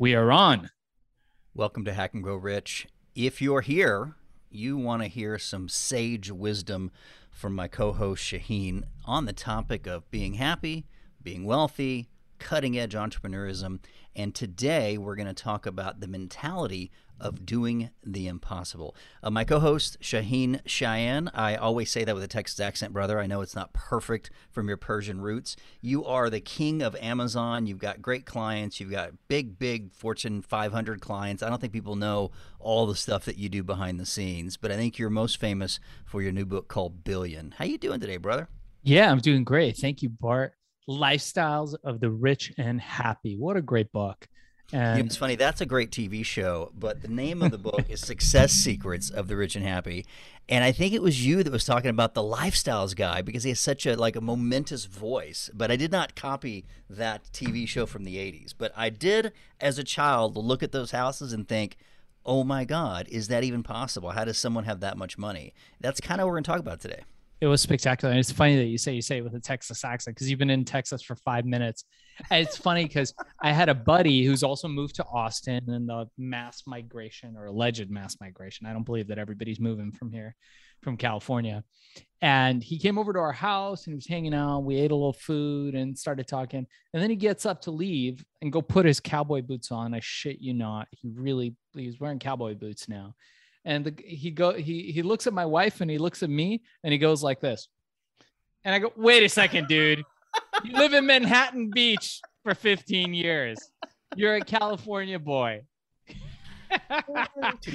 We are on. Welcome to Hack and Grow Rich. If you're here, you want to hear some sage wisdom from my co host Shaheen on the topic of being happy, being wealthy, cutting edge entrepreneurism. And today we're going to talk about the mentality of doing the impossible. Uh, my co host, Shaheen Cheyenne, I always say that with a Texas accent, brother. I know it's not perfect from your Persian roots. You are the king of Amazon. You've got great clients. You've got big, big Fortune 500 clients. I don't think people know all the stuff that you do behind the scenes, but I think you're most famous for your new book called Billion. How you doing today, brother? Yeah, I'm doing great. Thank you, Bart. Lifestyles of the Rich and Happy. What a great book. And it's funny, that's a great TV show, but the name of the book is Success Secrets of the Rich and Happy. And I think it was you that was talking about the lifestyles guy because he has such a like a momentous voice. But I did not copy that TV show from the 80s. But I did as a child look at those houses and think, "Oh my god, is that even possible? How does someone have that much money?" That's kind of what we're going to talk about today it was spectacular. And it's funny that you say you say it with a Texas accent because you've been in Texas for five minutes. And it's funny because I had a buddy who's also moved to Austin in the mass migration or alleged mass migration. I don't believe that everybody's moving from here, from California. And he came over to our house and he was hanging out. We ate a little food and started talking. And then he gets up to leave and go put his cowboy boots on. I shit you not. He really he's wearing cowboy boots now and the, he go he he looks at my wife and he looks at me and he goes like this. And i go wait a second dude. You live in manhattan beach for 15 years. You're a california boy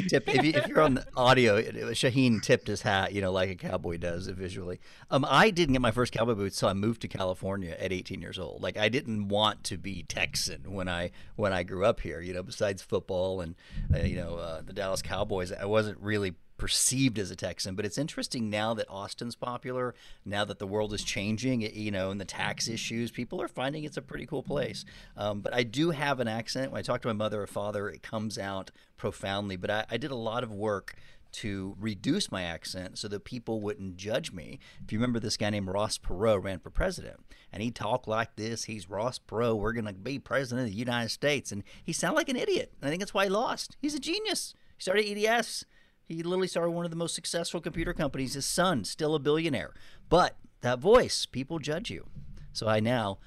tip if, you, are on the audio, Shaheen tipped his hat, you know, like a cowboy does visually. Um, I didn't get my first cowboy boots so I moved to California at 18 years old. Like I didn't want to be Texan when I when I grew up here. You know, besides football and uh, you know uh, the Dallas Cowboys, I wasn't really perceived as a Texan. But it's interesting now that Austin's popular, now that the world is changing, you know, and the tax issues, people are finding it's a pretty cool place. Um, but I do have an accent. When I talk to my mother or father, it comes out profoundly. But I, I did a lot of work to reduce my accent so that people wouldn't judge me. If you remember this guy named Ross Perot ran for president and he talked like this, he's Ross Perot, we're going to be president of the United States. And he sounded like an idiot. I think that's why he lost. He's a genius. He started EDS. He literally started one of the most successful computer companies. His son, still a billionaire. But that voice, people judge you. So I now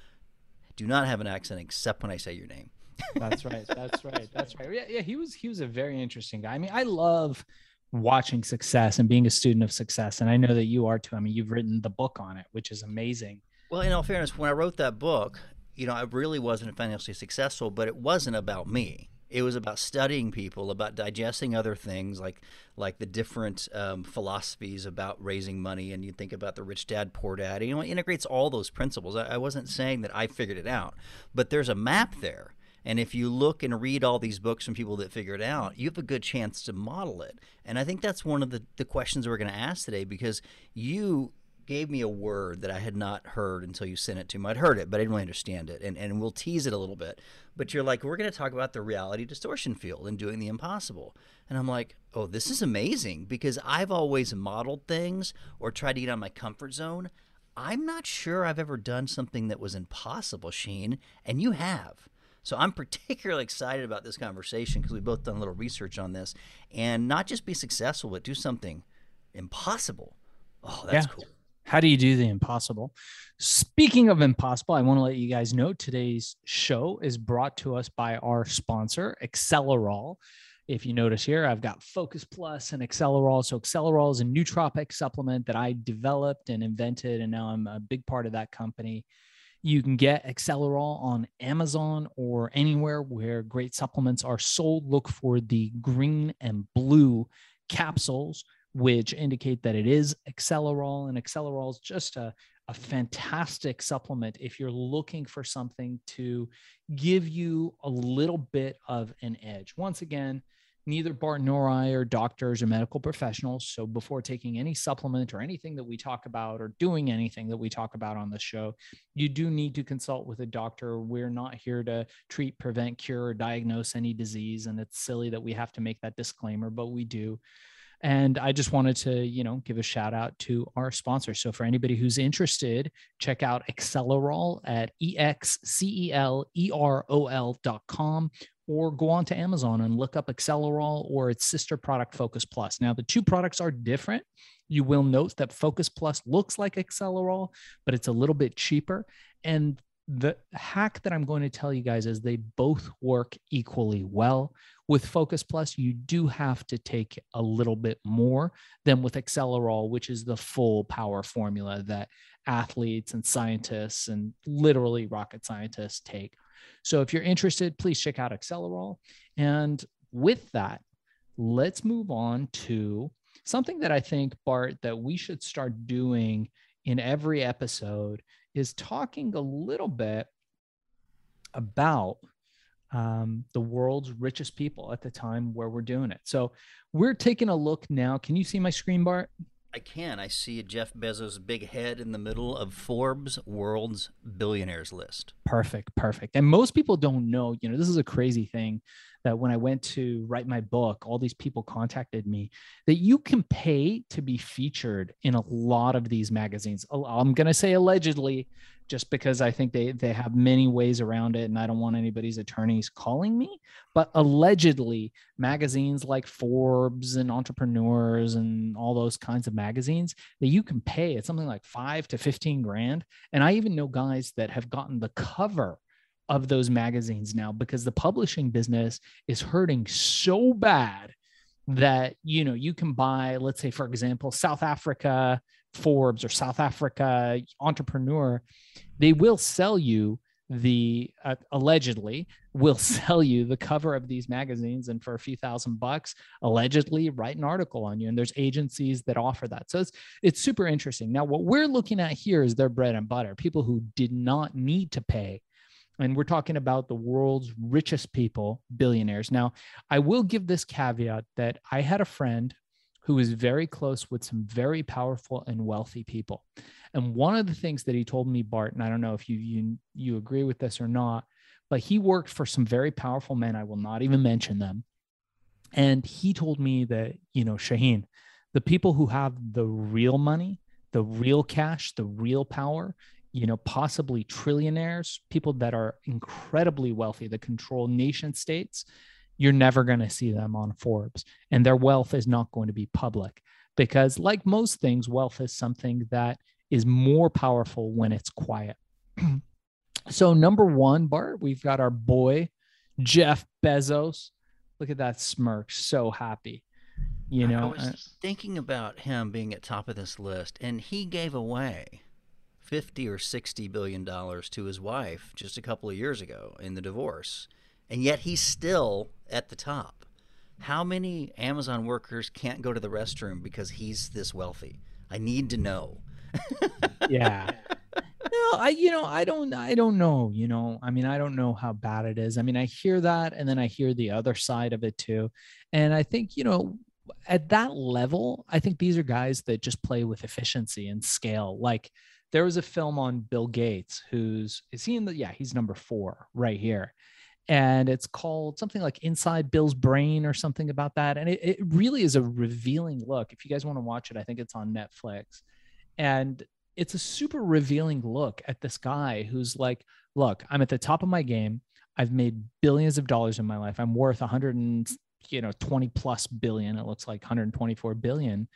do not have an accent except when I say your name. that's right. That's right. That's right. Yeah, yeah. He was he was a very interesting guy. I mean, I love watching success and being a student of success, and I know that you are too. I mean, you've written the book on it, which is amazing. Well, in all fairness, when I wrote that book, you know, I really wasn't financially successful, but it wasn't about me it was about studying people, about digesting other things like like the different um, philosophies about raising money. And you think about the rich dad, poor dad. You know, it integrates all those principles. I, I wasn't saying that I figured it out, but there's a map there. And if you look and read all these books from people that figure it out, you have a good chance to model it. And I think that's one of the, the questions we're going to ask today because you gave me a word that I had not heard until you sent it to me. I'd heard it, but I didn't really understand it. And, and we'll tease it a little bit. But you're like, we're going to talk about the reality distortion field and doing the impossible. And I'm like, oh, this is amazing because I've always modeled things or tried to get on my comfort zone. I'm not sure I've ever done something that was impossible, Sheen, and you have. So I'm particularly excited about this conversation because we've both done a little research on this and not just be successful, but do something impossible. Oh, that's yeah. cool. How do you do the impossible? Speaking of impossible, I want to let you guys know today's show is brought to us by our sponsor, Excelerol. If you notice here, I've got Focus Plus and Excelerol. So Excelerol is a nootropic supplement that I developed and invented, and now I'm a big part of that company. You can get Excelerol on Amazon or anywhere where great supplements are sold. Look for the green and blue capsules which indicate that it is Excelerol. And Excelerol is just a, a fantastic supplement if you're looking for something to give you a little bit of an edge. Once again, neither Bart nor I are doctors or medical professionals. So before taking any supplement or anything that we talk about or doing anything that we talk about on the show, you do need to consult with a doctor. We're not here to treat, prevent, cure, or diagnose any disease. And it's silly that we have to make that disclaimer, but we do. And I just wanted to, you know, give a shout out to our sponsor. So for anybody who's interested, check out Excelerol at E X C E L E R O L dot com or go on to Amazon and look up Excelerol or its sister product Focus Plus. Now, the two products are different. You will note that Focus Plus looks like Excelerol, but it's a little bit cheaper. And the hack that I'm going to tell you guys is they both work equally well. With Focus Plus, you do have to take a little bit more than with Excelerol, which is the full power formula that athletes and scientists and literally rocket scientists take. So if you're interested, please check out Excelerol. And with that, let's move on to something that I think, Bart, that we should start doing in every episode is talking a little bit about um, the world's richest people at the time where we're doing it. So we're taking a look now. Can you see my screen, Bart? I can. I see Jeff Bezos' big head in the middle of Forbes' world's billionaires list. Perfect, perfect. And most people don't know, you know, this is a crazy thing that when I went to write my book, all these people contacted me that you can pay to be featured in a lot of these magazines. I'm going to say allegedly, just because I think they they have many ways around it, and I don't want anybody's attorneys calling me. But allegedly, magazines like Forbes and Entrepreneurs and all those kinds of magazines that you can pay it's something like five to fifteen grand. And I even know guys that have gotten the cover of those magazines now because the publishing business is hurting so bad that you know you can buy let's say for example south africa forbes or south africa entrepreneur they will sell you the uh, allegedly will sell you the cover of these magazines and for a few thousand bucks allegedly write an article on you. And there's agencies that offer that. So it's it's super interesting. Now what we're looking at here is their bread and butter people who did not need to pay. And we're talking about the world's richest people, billionaires. Now, I will give this caveat that I had a friend who was very close with some very powerful and wealthy people. And one of the things that he told me, Bart, and I don't know if you you you agree with this or not, but he worked for some very powerful men. I will not even mention them. And he told me that, you know, Shaheen, the people who have the real money, the real cash, the real power you know, possibly trillionaires, people that are incredibly wealthy, that control nation states, you're never going to see them on Forbes. And their wealth is not going to be public because, like most things, wealth is something that is more powerful when it's quiet. so, number one, Bart, we've got our boy, Jeff Bezos. Look at that smirk, so happy. You know, I was uh, thinking about him being at top of this list, and he gave away 50 or 60 billion dollars to his wife just a couple of years ago in the divorce and yet he's still at the top. How many amazon workers can't go to the restroom because he's this wealthy? I need to know. Yeah. No i you know i don't i don't know you know. I mean i don't know how bad it is. I mean i hear that and then i hear the other side of it too. And i think you know at that level i think these are guys that just play with efficiency and scale. Like there was a film on Bill Gates, who's is he in the yeah, he's number four right here. And it's called something like Inside Bill's Brain or something about that. And it, it really is a revealing look. If you guys want to watch it, I think it's on Netflix. And it's a super revealing look at this guy who's like, look, I'm at the top of my game. I've made billions of dollars in my life. I'm worth 100 and you know 20 plus billion. It looks like 124 billion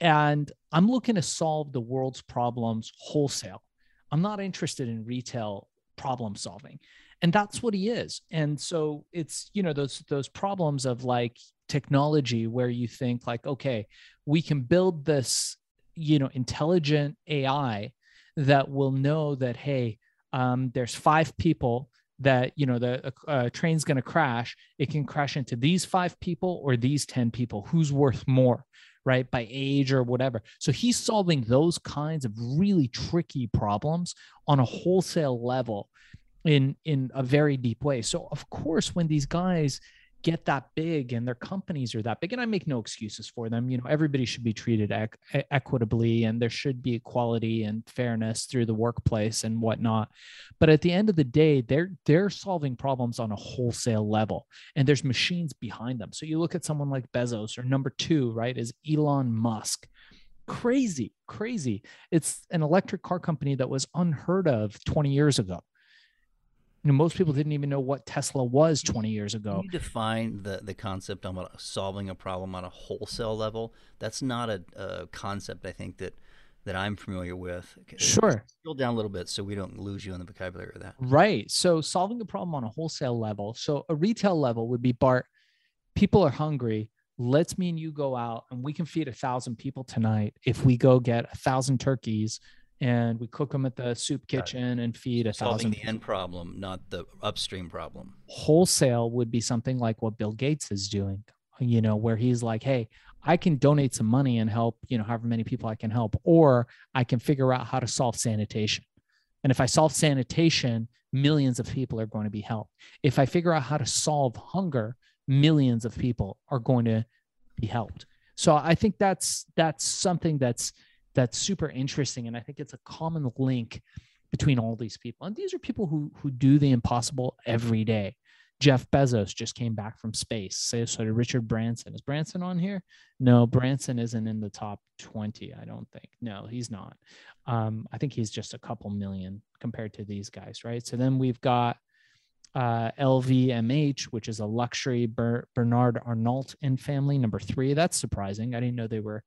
and I'm looking to solve the world's problems wholesale. I'm not interested in retail problem solving. And that's what he is. And so it's, you know, those those problems of like technology where you think like, okay, we can build this, you know, intelligent AI that will know that, hey, um, there's five people that you know the uh, train's going to crash. It can crash into these five people or these 10 people. Who's worth more right by age or whatever? So he's solving those kinds of really tricky problems on a wholesale level in in a very deep way. So of course when these guys get that big and their companies are that big and i make no excuses for them you know everybody should be treated equ- equitably and there should be equality and fairness through the workplace and whatnot. But at the end of the day they're they're solving problems on a wholesale level and there's machines behind them. So you look at someone like bezos or number two right is elon musk. Crazy crazy. It's an electric car company that was unheard of 20 years ago You know, most people didn't even know what Tesla was 20 years ago. Can you define the, the concept on what, solving a problem on a wholesale level? That's not a, a concept I think that that I'm familiar with. Uh, sure. Drill down a little bit so we don't lose you in the vocabulary of that. Right. So solving a problem on a wholesale level. So a retail level would be Bart, people are hungry. Let's me and you go out and we can feed a thousand people tonight if we go get a thousand turkeys and we cook them at the soup kitchen and feed a Solving thousand. the end problem, not the upstream problem. Wholesale would be something like what Bill Gates is doing, you know, where he's like, hey, I can donate some money and help, you know, however many people I can help, or I can figure out how to solve sanitation. And if I solve sanitation, millions of people are going to be helped. If I figure out how to solve hunger, millions of people are going to be helped. So I think that's that's something that's that's super interesting, and I think it's a common link between all these people. And these are people who who do the impossible every day. Jeff Bezos just came back from space. So, so did Richard Branson. Is Branson on here? No, Branson isn't in the top 20, I don't think. No, he's not. Um, I think he's just a couple million compared to these guys, right? So then we've got uh, LVMH, which is a luxury Ber- Bernard Arnault and family, number three. That's surprising. I didn't know they were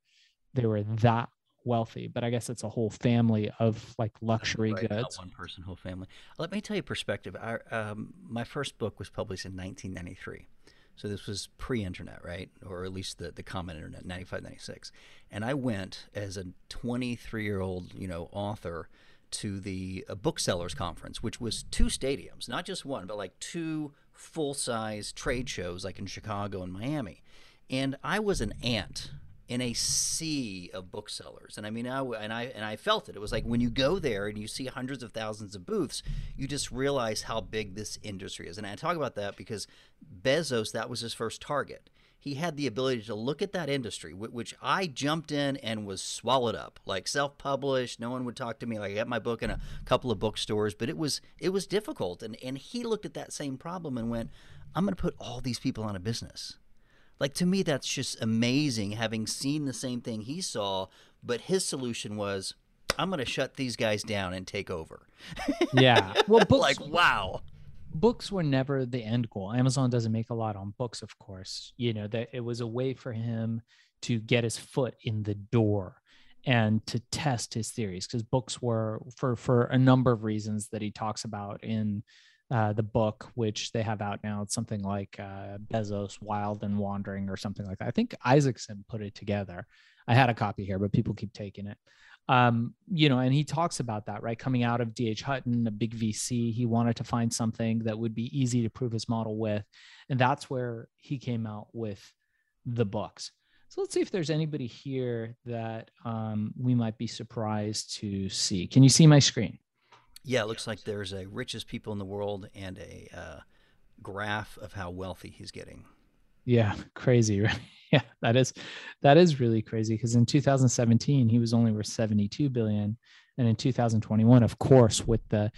they were that wealthy, but I guess it's a whole family of like luxury right, goods. one person, whole family. Let me tell you perspective. I, um, my first book was published in 1993. So this was pre-internet, right? Or at least the, the common internet, 95, 96. And I went as a 23-year-old, you know, author to the uh, booksellers conference, which was two stadiums, not just one, but like two full-size trade shows like in Chicago and Miami. And I was an ant in a sea of booksellers. And I mean, I, and I and I felt it. It was like when you go there and you see hundreds of thousands of booths, you just realize how big this industry is. And I talk about that because Bezos, that was his first target. He had the ability to look at that industry, which I jumped in and was swallowed up, like self-published. No one would talk to me. Like I got my book in a couple of bookstores, but it was it was difficult. And and he looked at that same problem and went, "I'm going to put all these people on a business." Like to me, that's just amazing having seen the same thing he saw, but his solution was, I'm going to shut these guys down and take over. Yeah. Well, books, like, wow. Books were never the end goal. Amazon doesn't make a lot on books, of course. You know, that it was a way for him to get his foot in the door and to test his theories because books were for for a number of reasons that he talks about in uh, the book, which they have out now. It's something like uh, Bezos, Wild and Wandering, or something like that. I think Isaacson put it together. I had a copy here, but people keep taking it. Um, you know, and he talks about that, right? Coming out of DH Hutton, a big VC, he wanted to find something that would be easy to prove his model with. And that's where he came out with the books. So let's see if there's anybody here that um, we might be surprised to see. Can you see my screen? Yeah, it looks like there's a richest people in the world and a uh, graph of how wealthy he's getting. Yeah, crazy, right? Yeah, that is that is really crazy because in 2017 he was only worth 72 billion, and in 2021, of course, with the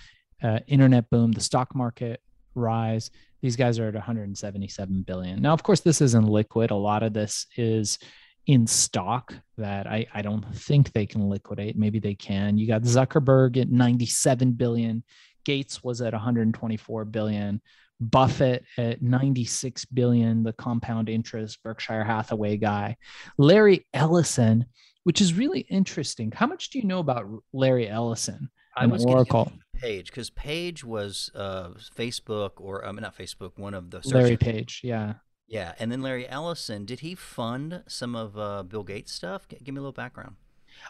uh, internet boom, the stock market rise, these guys are at 177 billion. Now, of course, this isn't liquid. A lot of this is in stock that I, I don't think they can liquidate. Maybe they can. You got Zuckerberg at 97 billion. Gates was at 124 billion. Buffett at 96 billion, the compound interest Berkshire Hathaway guy. Larry Ellison, which is really interesting. How much do you know about Larry Ellison and Oracle? Page, because Page was uh, Facebook or not Facebook, one of the Larry Page, yeah. Yeah, and then Larry Ellison, did he fund some of uh, Bill Gates stuff? G- give me a little background.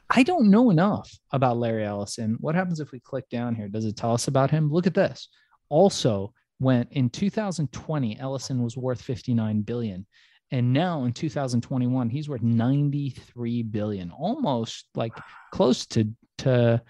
I don't know enough about Larry Ellison. What happens if we click down here? Does it tell us about him? Look at this. Also, when in 2020, Ellison was worth 59 billion. And now in 2021, he's worth 93 billion, almost like close to to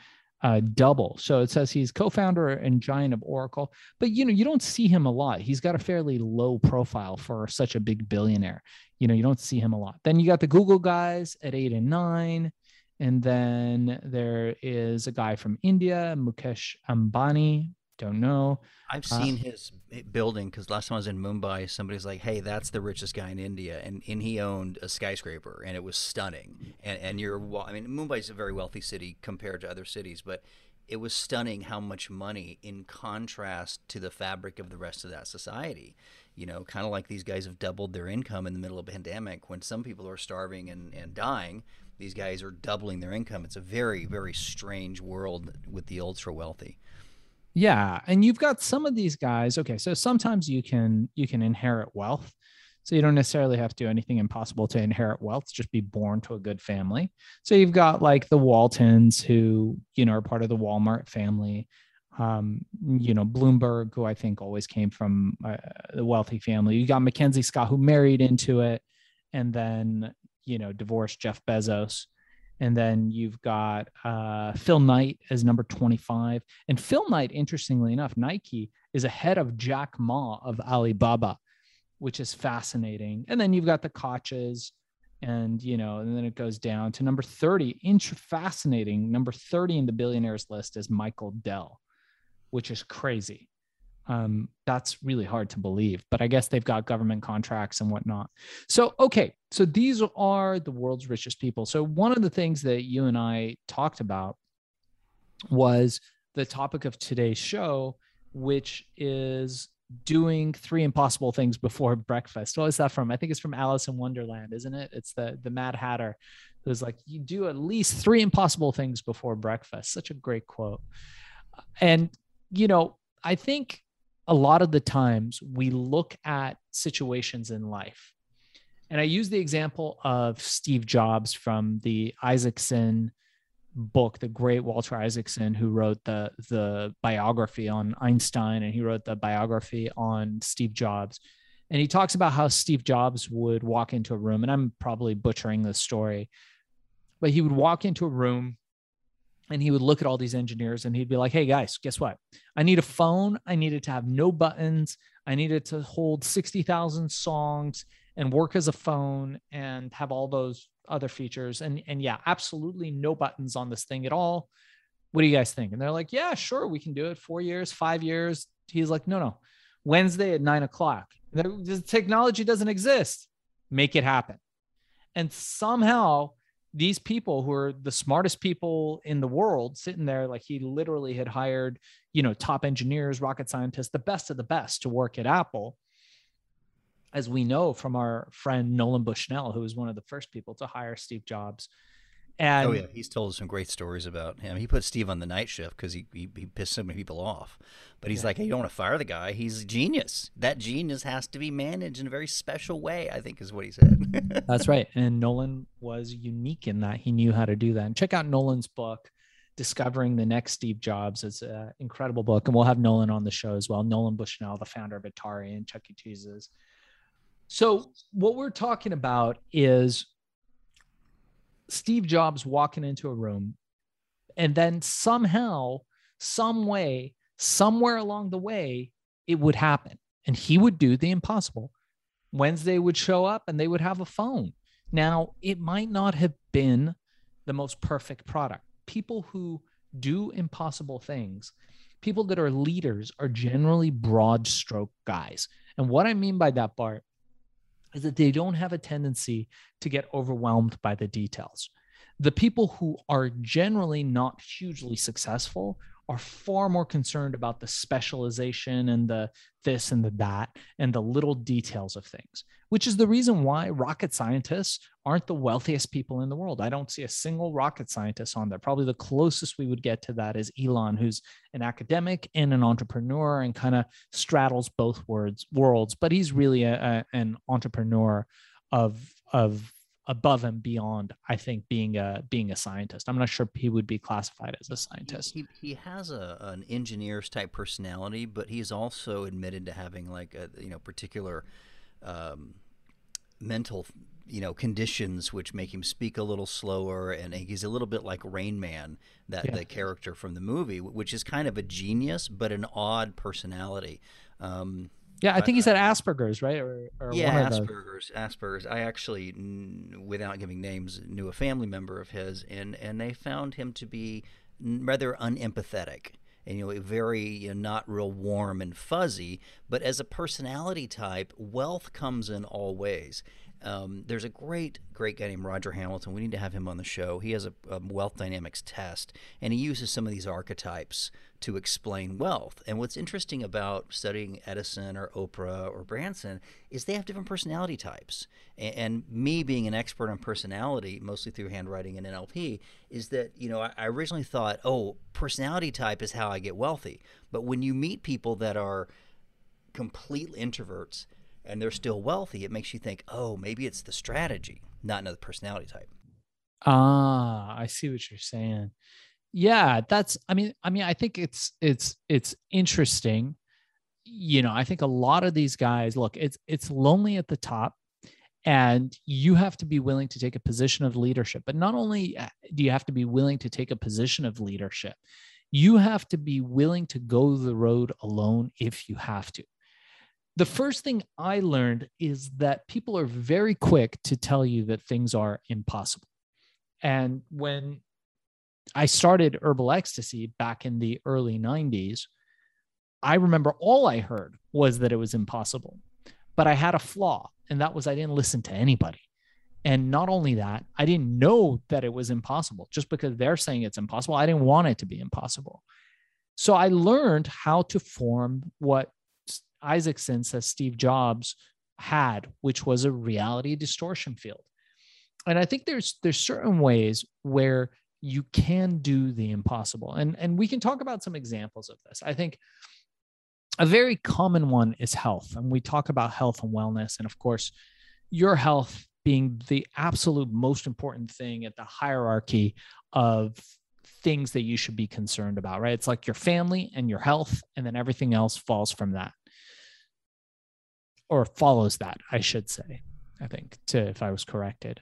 uh, double. So it says he's co-founder and giant of Oracle, but you know you don't see him a lot. He's got a fairly low profile for such a big billionaire. You know you don't see him a lot. Then you got the Google guys at eight and nine, and then there is a guy from India, Mukesh Ambani. Don't know. I've seen uh, his building because last time I was in Mumbai, somebody's like, "Hey, that's the richest guy in India," and, and he owned a skyscraper, and it was stunning. And and you're, I mean, Mumbai is a very wealthy city compared to other cities, but it was stunning how much money in contrast to the fabric of the rest of that society you know kind of like these guys have doubled their income in the middle of a pandemic when some people are starving and, and dying these guys are doubling their income it's a very very strange world with the ultra wealthy yeah and you've got some of these guys okay so sometimes you can you can inherit wealth so you don't necessarily have to do anything impossible to inherit wealth, just be born to a good family. So you've got like the Waltons who, you know, are part of the Walmart family. Um, you know, Bloomberg, who I think always came from uh, the wealthy family. You got Mackenzie Scott, who married into it and then, you know, divorced Jeff Bezos. And then you've got uh, Phil Knight as number 25. And Phil Knight, interestingly enough, Nike is ahead of Jack Ma of Alibaba which is fascinating. And then you've got the Kochs and you know, and then it goes down to number 30. Inch fascinating. Number 30 in the billionaires list is Michael Dell, which is crazy. Um, that's really hard to believe, but I guess they've got government contracts and whatnot. So, okay, so these are the world's richest people. So, one of the things that you and I talked about was the topic of today's show, which is doing three impossible things before breakfast. What is that from? I think it's from Alice in Wonderland, isn't it? It's the the Mad Hatter who's like, you do at least three impossible things before breakfast. Such a great quote. And you know, I think a lot of the times we look at situations in life. And I use the example of Steve Jobs from the Isaacson book, the great Walter Isaacson, who wrote the the biography on Einstein, and he wrote the biography on Steve Jobs. And he talks about how Steve Jobs would walk into a room, and I'm probably butchering this story, but he would walk into a room and he would look at all these engineers and he'd be like, Hey guys, guess what? I need a phone. I needed to have no buttons. I needed to hold 60,000 songs and work as a phone and have all those other features. And and yeah, absolutely no buttons on this thing at all. What do you guys think? And they're like, yeah, sure, we can do it. Four years, five years. He's like, no, no. Wednesday at nine o'clock. The technology doesn't exist. Make it happen. And somehow these people who are the smartest people in the world sitting there, like he literally had hired, you know, top engineers, rocket scientists, the best of the best to work at Apple as we know from our friend Nolan Bushnell, who was one of the first people to hire Steve Jobs. Oh, and oh yeah, he's told us some great stories about him. He put Steve on the night shift because he, he, he pissed so many people off. But he's yeah. like, hey, you don't want to fire the guy. He's a genius. That genius has to be managed in a very special way. I think is what he said. That's right. And Nolan was unique in that he knew how to do that. And check out Nolan's book, Discovering the Next Steve Jobs. It's an incredible book, and we'll have Nolan on the show as well. Nolan Bushnell, the founder of Atari and Chuck E. Cheese's. So, what we're talking about is Steve Jobs walking into a room, and then somehow, some way, somewhere along the way, it would happen. And he would do the impossible. Wednesday would show up and they would have a phone. Now, it might not have been the most perfect product. People who do impossible things, people that are leaders, are generally broad stroke guys. And what I mean by that, Bart, is that they don't have a tendency to get overwhelmed by the details. The people who are generally not hugely successful are far more concerned about the specialization and the this and the that and the little details of things, which is the reason why rocket scientists aren't the wealthiest people in the world. I don't see a single rocket scientist on there. Probably the closest we would get to that is Elon, who's an academic and an entrepreneur and kind of straddles both words worlds, but he's really a, a, an entrepreneur of of above and beyond i think being a being a scientist. I'm not sure he would be classified as a scientist. he, he, he has a, an engineer's type personality but he's also admitted to having like a you know particular um, mental you know conditions which make him speak a little slower and he's a little bit like rain man that yeah. the character from the movie which is kind of a genius but an odd personality. Um, yeah, I think he uh, said Asperger's, right? Or, or yeah, Asperger's. Asperger's. I actually, without giving names, knew a family member of his, and and they found him to be rather unempathetic and you know very you know, not real warm and fuzzy but as a personality type wealth comes in all ways Um, there's a great, great guy named Roger Hamilton. We need to have him on the show. He has a, a, wealth dynamics test, and he uses some of these archetypes to explain wealth. And what's interesting about studying Edison or Oprah or Branson is they have different personality types. And, and me being an expert on personality, mostly through handwriting and NLP, is that you know I, I originally thought, oh, personality type is how I get wealthy. But when you meet people that are complete introverts and they're still wealthy, it makes you think, oh, maybe it's the strategy, not another personality type. Ah, I see what you're saying. Yeah, that's I mean, I mean, I think it's it's it's interesting. You know, I think a lot of these guys, look, it's it's lonely at the top and you have to be willing to take a position of leadership. But not only uh, do you have to be willing to take a position of leadership, you have to be willing to go the road alone if you have to the first thing I learned is that people are very quick to tell you that things are impossible. And when I started herbal ecstasy back in the early 90s, I remember all I heard was that it was impossible. But I had a flaw, and that was I didn't listen to anybody. And not only that, I didn't know that it was impossible. Just because they're saying it's impossible, I didn't want it to be impossible. So I learned how to form what Isaacson says Steve Jobs had, which was a reality distortion field. And I think there's there's certain ways where you can do the impossible. And and we can talk about some examples of this. I think a very common one is health. And we talk about health and wellness. And of course, your health being the absolute most important thing at the hierarchy of things that you should be concerned about, right? It's like your family and your health, and then everything else falls from that or follows that, I should say, I think, to if I was corrected.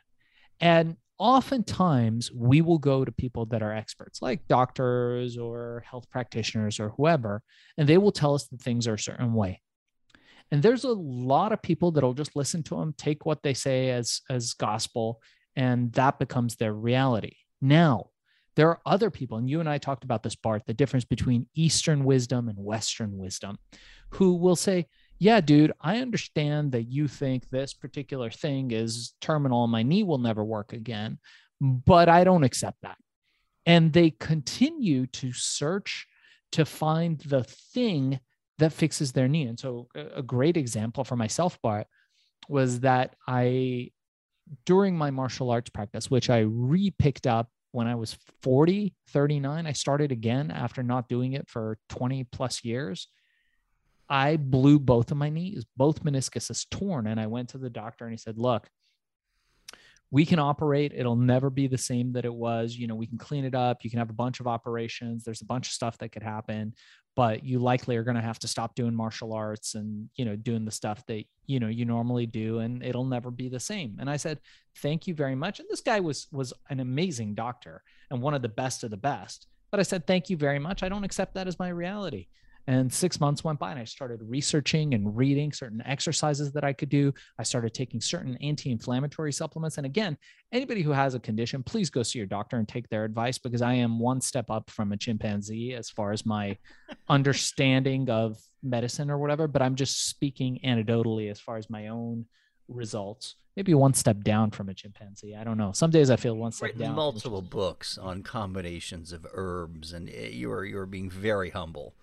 And oftentimes we will go to people that are experts, like doctors or health practitioners or whoever, and they will tell us that things are a certain way. And there's a lot of people that'll just listen to them, take what they say as as gospel, and that becomes their reality. Now, there are other people, and you and I talked about this, Bart, the difference between Eastern wisdom and Western wisdom, who will say, yeah, dude, I understand that you think this particular thing is terminal and my knee will never work again, but I don't accept that. And they continue to search to find the thing that fixes their knee. And so, a great example for myself, Bart, was that I, during my martial arts practice, which I re picked up when I was 40, 39, I started again after not doing it for 20 plus years. I blew both of my knees, both meniscus is torn. And I went to the doctor and he said, Look, we can operate. It'll never be the same that it was. You know, we can clean it up. You can have a bunch of operations. There's a bunch of stuff that could happen, but you likely are going to have to stop doing martial arts and, you know, doing the stuff that, you know, you normally do and it'll never be the same. And I said, "Thank you very much." And this guy was was an amazing doctor and one of the best of the best. But I said, "Thank you very much. I don't accept that as my reality." And six months went by and I started researching and reading certain exercises that I could do. I started taking certain anti inflammatory supplements. And again, anybody who has a condition, please go see your doctor and take their advice because I am one step up from a chimpanzee as far as my understanding of medicine or whatever. But I'm just speaking anecdotally as far as my own results. Maybe one step down from a chimpanzee. I don't know. Some days I feel one step down. Multiple books on combinations of herbs, and eh, you are you are being very humble.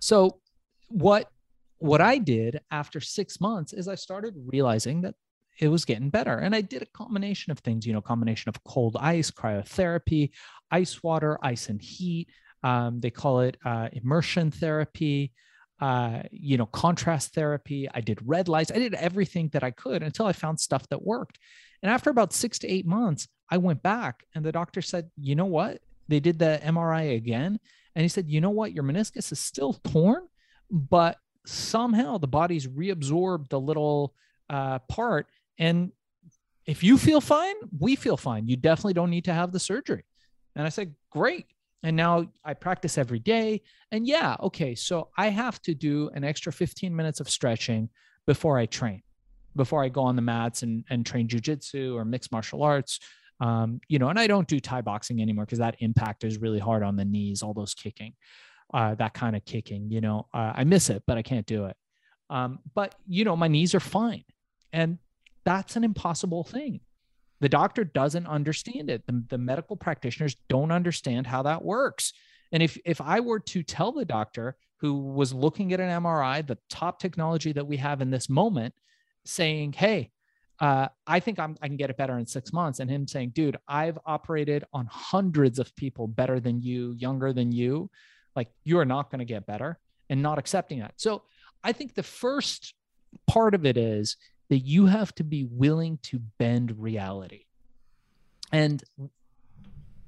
So what what I did after six months is I started realizing that it was getting better. And I did a combination of things, you know, combination of cold ice, cryotherapy, ice water, ice and heat. Um, they call it uh, immersion therapy, uh, you know, contrast therapy. I did red lights. I did everything that I could until I found stuff that worked. And after about six to eight months, I went back and the doctor said, you know what? They did the MRI again and he said, you know what? Your meniscus is still torn, but somehow the body's reabsorbed the little uh, part. And if you feel fine, we feel fine. You definitely don't need to have the surgery. And I said, great. And now I practice every day. And yeah, okay. So I have to do an extra 15 minutes of stretching before I train, before I go on the mats and, and train jujitsu or mixed martial arts um, you know, and I don't do Thai boxing anymore because that impact is really hard on the knees, all those kicking, uh, that kind of kicking, you know, uh, I miss it, but I can't do it. Um, but, you know, my knees are fine. And that's an impossible thing. The doctor doesn't understand it. The, the medical practitioners don't understand how that works. And if if I were to tell the doctor who was looking at an MRI, the top technology that we have in this moment, saying, "Hey, uh, I think I'm, I can get it better in six months," and him saying, "Dude, I've operated on hundreds of people better than you, younger than you. Like you are not going to get better," and not accepting that. So I think the first part of it is that you have to be willing to bend reality. And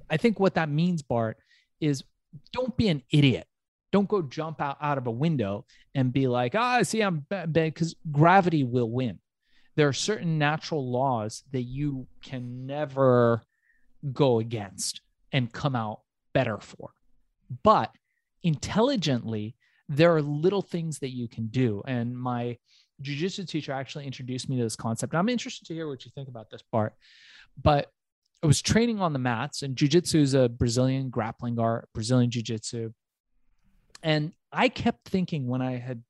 I think what that means, Bart, is don't be an idiot. Don't go jump out, out of a window and be like, ah, see, I'm bad, because gravity will win. There are certain natural laws that you can never go against and come out better for. But intelligently, there are little things that you can do. And my jujitsu teacher actually introduced me to this concept. I'm interested to hear what you think about this part. But I was training on the mats, and jujitsu is a Brazilian grappling art, Brazilian jiu-jitsu. And I kept thinking when I had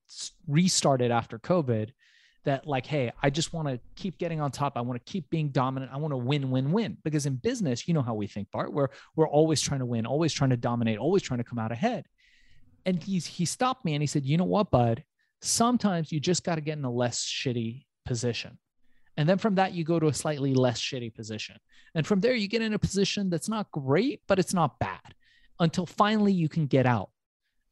restarted after COVID that, like, hey, I just want to keep getting on top. I want to keep being dominant. I want to win, win, win. Because in business, you know how we think, Bart. We're we're always trying to win, always trying to dominate, always trying to come out ahead. And he's he stopped me and he said, you know what, bud? Sometimes you just got to get in a less shitty position. And then from that, you go to a slightly less shitty position. And from there, you get in a position that's not great, but it's not bad until finally you can get out.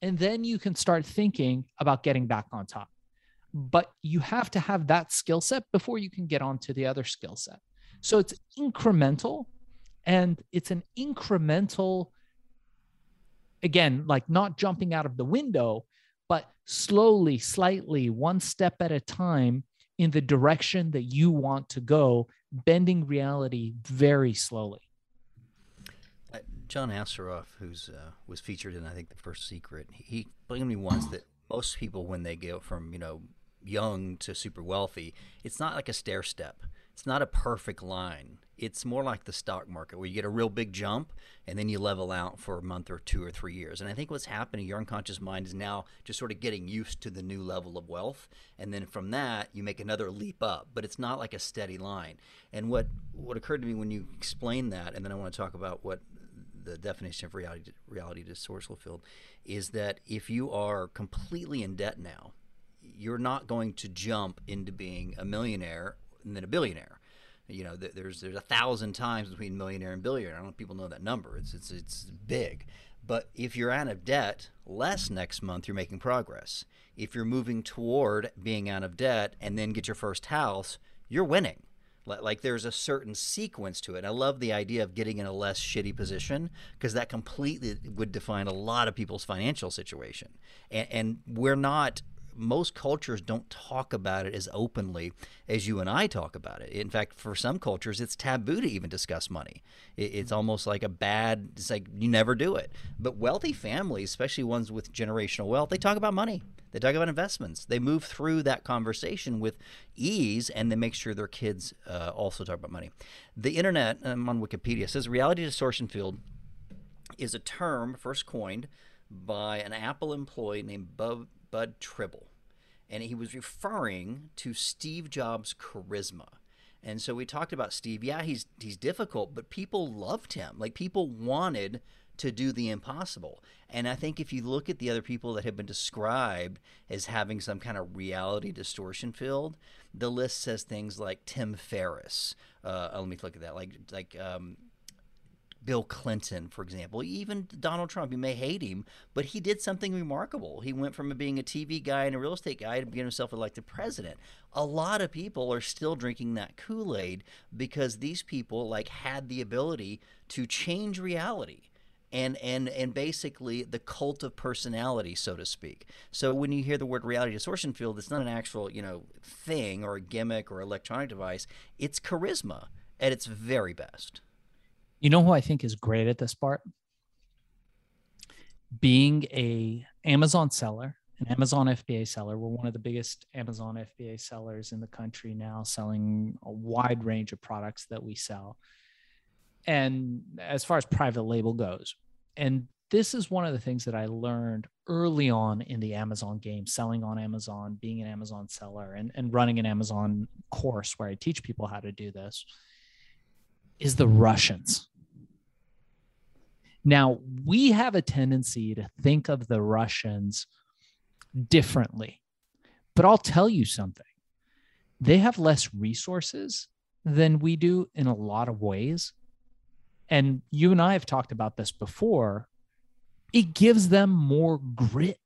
And then you can start thinking about getting back on top. But you have to have that skill set before you can get onto the other skill set. So it's incremental and it's an incremental, again, like not jumping out of the window, but slowly, slightly, one step at a time in the direction that you want to go, bending reality very slowly. Uh, John Assaraf, who's uh, was featured in I think the First Secret, he explained to me once that most people when they go from you know young to super wealthy, it's not like a stair step. It's not a perfect line it's more like the stock market where you get a real big jump and then you level out for a month or two or three years. And I think what's happening, your unconscious mind is now just sort of getting used to the new level of wealth. And then from that, you make another leap up, but it's not like a steady line. And what, what occurred to me when you explained that, and then I want to talk about what the definition of reality, reality distortional field is that if you are completely in debt now, you're not going to jump into being a millionaire and then a billionaire you know, there's there's a thousand times between millionaire and billionaire. I don't know if people know that number. It's it's it's big. But if you're out of debt less next month, you're making progress. If you're moving toward being out of debt and then get your first house, you're winning. Like there's a certain sequence to it. I love the idea of getting in a less shitty position because that completely would define a lot of people's financial situation. And, and we're not most cultures don't talk about it as openly as you and I talk about it. In fact, for some cultures, it's taboo to even discuss money. it's almost like a bad, it's like you never do it. But wealthy families, especially ones with generational wealth, they talk about money. They talk about investments. They move through that conversation with ease and they make sure their kids uh, also talk about money. The internet, I'm on Wikipedia, says reality distortion field is a term first coined by an Apple employee named Bud, Bud Tribble. And he was referring to Steve Jobs' charisma. And so we talked about Steve. Yeah, he's he's difficult, but people loved him. Like people wanted to do the impossible. And I think if you look at the other people that have been described as having some kind of reality distortion field, the list says things like Tim Ferriss. Uh, let me look at that. Like like um, Bill Clinton, for example, even Donald Trump. You may hate him, but he did something remarkable. He went from being a TV guy and a real estate guy to get himself elected president. A lot of people are still drinking that Kool Aid because these people like had the ability to change reality and and and basically the cult of personality, so to speak. So when you hear the word reality distortion field, it's not an actual you know thing or a gimmick or electronic device. It's charisma at its very best. You know who I think is great at this part? Being a Amazon seller, an Amazon FBA seller. We're one of the biggest Amazon FBA sellers in the country now, selling a wide range of products that we sell. And as far as private label goes, and this is one of the things that I learned early on in the Amazon game, selling on Amazon, being an Amazon seller, and, and running an Amazon course where I teach people how to do this is the Russians. Now, we have a tendency to think of the Russians differently, but I'll tell you something. They have less resources than we do in a lot of ways. And you and I have talked about this before it gives them more grit.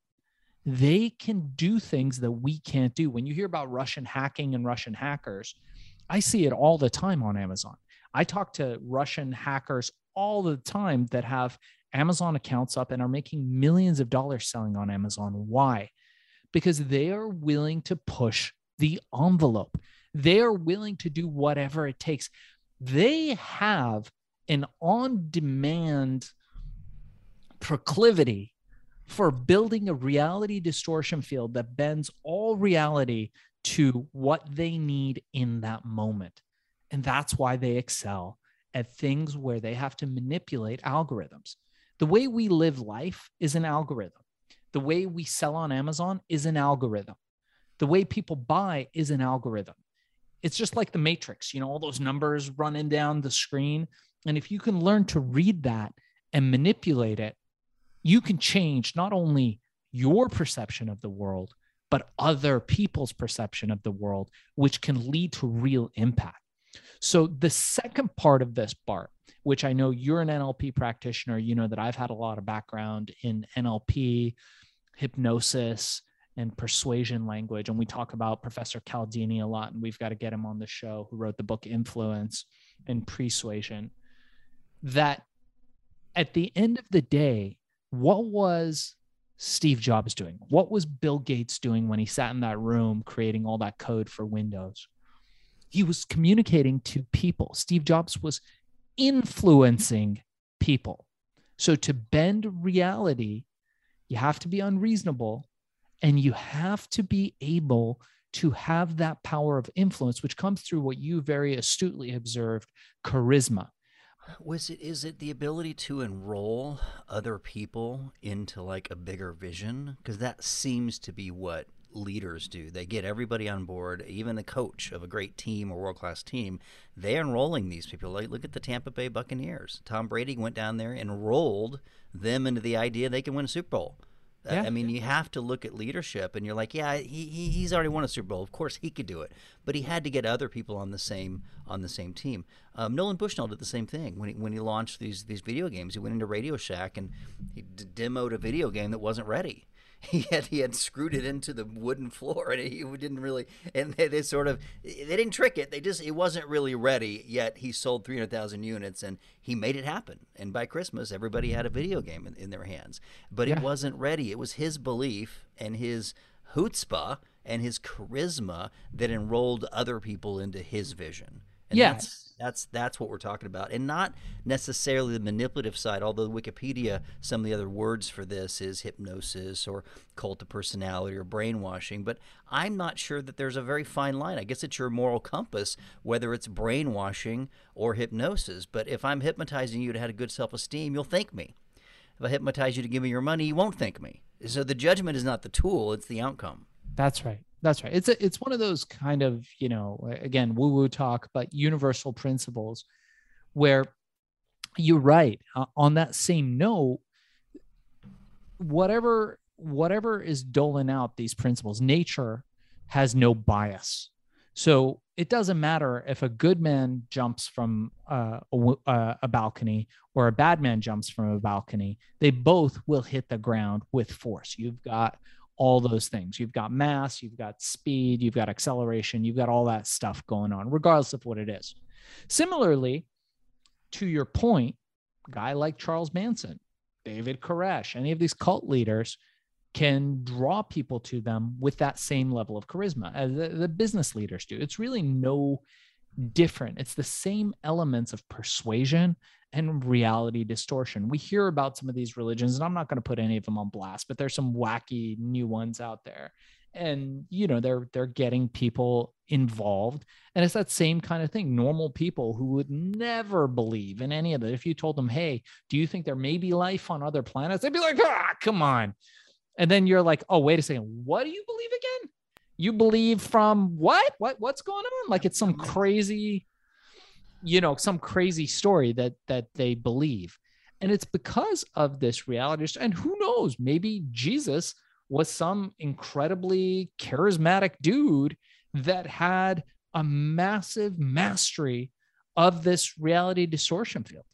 They can do things that we can't do. When you hear about Russian hacking and Russian hackers, I see it all the time on Amazon. I talk to Russian hackers all the time that have Amazon accounts up and are making millions of dollars selling on Amazon. Why? Because they are willing to push the envelope. They are willing to do whatever it takes. They have an on demand proclivity for building a reality distortion field that bends all reality to what they need in that moment. And that's why they excel at things where they have to manipulate algorithms. The way we live life is an algorithm. The way we sell on Amazon is an algorithm. The way people buy is an algorithm. It's just like the matrix, you know, all those numbers running down the screen. And if you can learn to read that and manipulate it, you can change not only your perception of the world, but other people's perception of the world, which can lead to real impact. So, the second part of this, Bart, which I know you're an NLP practitioner, you know that I've had a lot of background in NLP, hypnosis, and persuasion language. And we talk about Professor Cialdini a lot, and we've got to get him on the show, who wrote the book Influence and Persuasion. That at the end of the day, what was Steve Jobs doing? What was Bill Gates doing when he sat in that room creating all that code for Windows? He was communicating to people. Steve Jobs was influencing people. So to bend reality, you have to be unreasonable and you have to be able to have that power of influence, which comes through what you very astutely observed charisma. Was it is it the ability to enroll other people into like a bigger vision? Because that seems to be what leaders do. They get everybody on board, even the coach of a great team or world class team. They're enrolling these people. Like look at the Tampa Bay Buccaneers. Tom Brady went down there, and enrolled them into the idea they can win a Super Bowl. Yeah. I mean, you have to look at leadership, and you're like, yeah, he, he he's already won a Super Bowl. Of course, he could do it, but he had to get other people on the same on the same team. Um, Nolan Bushnell did the same thing when he when he launched these these video games. He went into Radio Shack and he d- demoed a video game that wasn't ready, he had he had screwed it into the wooden floor and he didn't really and they, they, sort of they didn't trick it. They just it wasn't really ready yet. He sold 300,000 units and he made it happen. And by Christmas everybody had a video game in, in their hands. But yeah. it wasn't ready. It was his belief and his chutzpah and his charisma that enrolled other people into his vision. And yes. That's, that's what we're talking about, and not necessarily the manipulative side. Although Wikipedia, some of the other words for this is hypnosis or cult of personality or brainwashing. But I'm not sure that there's a very fine line. I guess it's your moral compass whether it's brainwashing or hypnosis. But if I'm hypnotizing you to have a good self-esteem, you'll thank me. If I hypnotize you to give me your money, you won't thank me. So the judgment is not the tool; it's the outcome. That's right. That's right. It's a, it's one of those kind of you know again woo woo talk, but universal principles where you're right. Uh, on that same note, whatever whatever is doling out these principles, nature has no bias. So it doesn't matter if a good man jumps from uh, a, uh, a, balcony or a bad man jumps from a balcony. They both will hit the ground with force. You've got all those things. You've got mass, you've got speed, you've got acceleration, you've got all that stuff going on, regardless of what it is. Similarly, to your point, guy like Charles Manson, David Koresh, any of these cult leaders can draw people to them with that same level of charisma as the, the business leaders do. It's really no different. It's the same elements of persuasion and reality distortion. We hear about some of these religions, and I'm not going to put any of them on blast, but there's some wacky new ones out there. And you know, they're they're getting people involved. And it's that same kind of thing. Normal people who would never believe in any of it. If you told them, hey, do you think there may be life on other planets? They'd be like, ah, come on. And then you're like, oh, wait a second. What do you believe again? You believe from what? What what's going on? Like it's some crazy, you know, some crazy story that that they believe. And it's because of this reality. And who knows, maybe Jesus was some incredibly charismatic dude that had a massive mastery of this reality distortion field.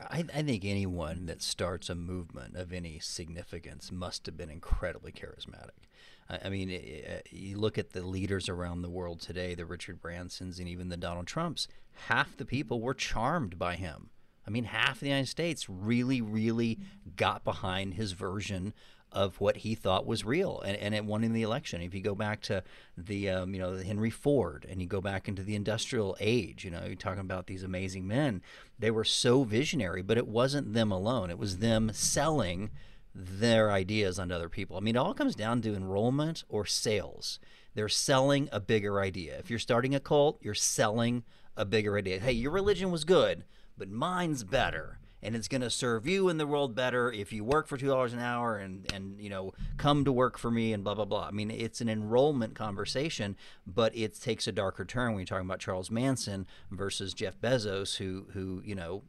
I, I, think anyone that starts a movement of any significance must have been incredibly charismatic. I, I mean, it, you look at the leaders around the world today, the Richard Bransons and even the Donald Trumps, half the people were charmed by him. I mean, half the United States really, really got behind his version of what he thought was real and, and it won in the election. If you go back to the, um, you know, the Henry Ford and you go back into the industrial age, you know, you're talking about these amazing men, they were so visionary, but it wasn't them alone. It was them selling their ideas on other people. I mean, it all comes down to enrollment or sales. They're selling a bigger idea. If you're starting a cult, you're selling a bigger idea. Hey, your religion was good, but mine's better and it's going to serve you and the world better if you work for two dollars an hour and and you know come to work for me and blah blah blah. I mean, it's an enrollment conversation, but it takes a darker turn when you're talking about Charles Manson versus Jeff Bezos, who who you know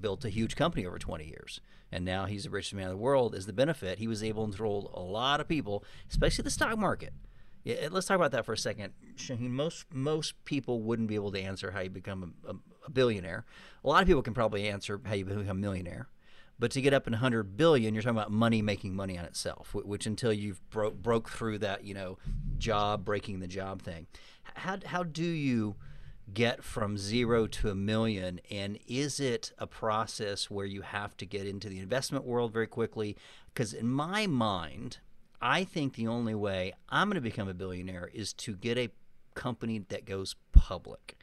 built a huge company over 20 years and now he's the richest man in the world is the benefit he was able to enroll a lot of people especially the stock market yeah, let's talk about that for a second. Shaheen, most most people wouldn't be able to answer how you become a, a, billionaire. A lot of people can probably answer how you become a millionaire, but to get up in 100 billion, you're talking about money making money on itself. Which until you've broke broke through that, you know, job breaking the job thing, how how do you get from zero to a million? And is it a process where you have to get into the investment world very quickly? Because in my mind I think the only way I'm going to become a billionaire is to get a company that goes public.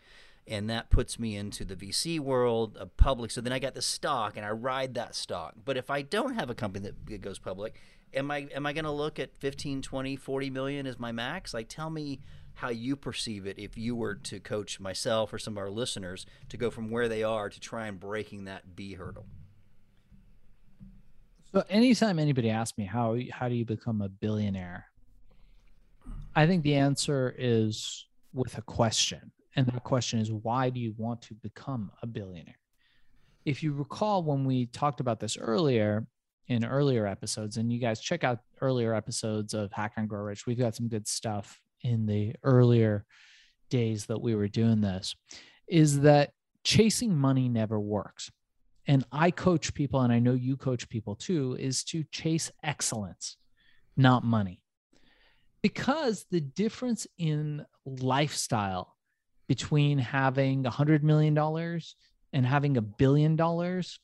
And that puts me into the VC world, of public. So then I got the stock and I ride that stock. But if I don't have a company that goes public, am I am I going to look at 15, 20, 40 million as my max? Like tell me how you perceive it if you were to coach myself or some of our listeners to go from where they are to try and breaking that B hurdle. So anytime anybody asks me how how do you become a billionaire, I think the answer is with a question. And that question is why do you want to become a billionaire? If you recall when we talked about this earlier in earlier episodes, and you guys check out earlier episodes of Hack and Grow Rich, we've got some good stuff in the earlier days that we were doing this, is that chasing money never works and I coach people, and I know you coach people too, is to chase excellence, not money. Because the difference in lifestyle between having a hundred million dollars and having a billion dollars,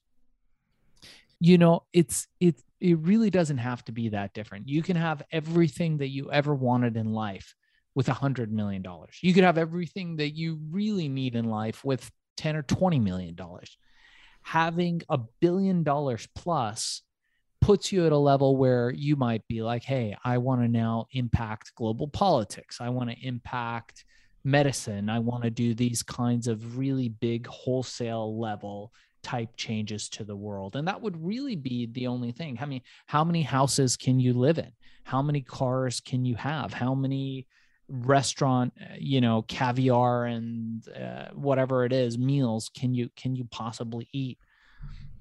you know, it's it's, it really doesn't have to be that different. You can have everything that you ever wanted in life with a hundred million dollars. You could have everything that you really need in life with 10 or 20 million dollars having a billion dollars plus puts you at a level where you might be like, hey, I want to now impact global politics. I want to impact medicine. I want to do these kinds of really big wholesale level type changes to the world. And that would really be the only thing. I mean, how many houses can you live in? How many cars can you have? How many restaurant uh, you know caviar and uh, whatever it is meals can you can you possibly eat?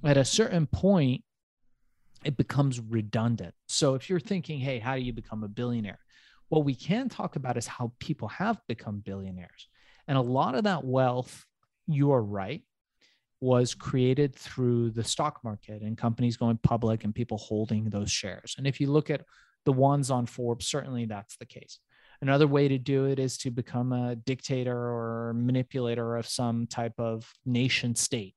At a certain point it becomes redundant. So if you're thinking hey how do you become a billionaire? What we can talk about is how people have become billionaires. And a lot of that wealth you are right was created through the stock market and companies going public and people holding those shares. And if you look at the ones on forbes certainly that's the case Another way to do it is to become a dictator or manipulator of some type of nation state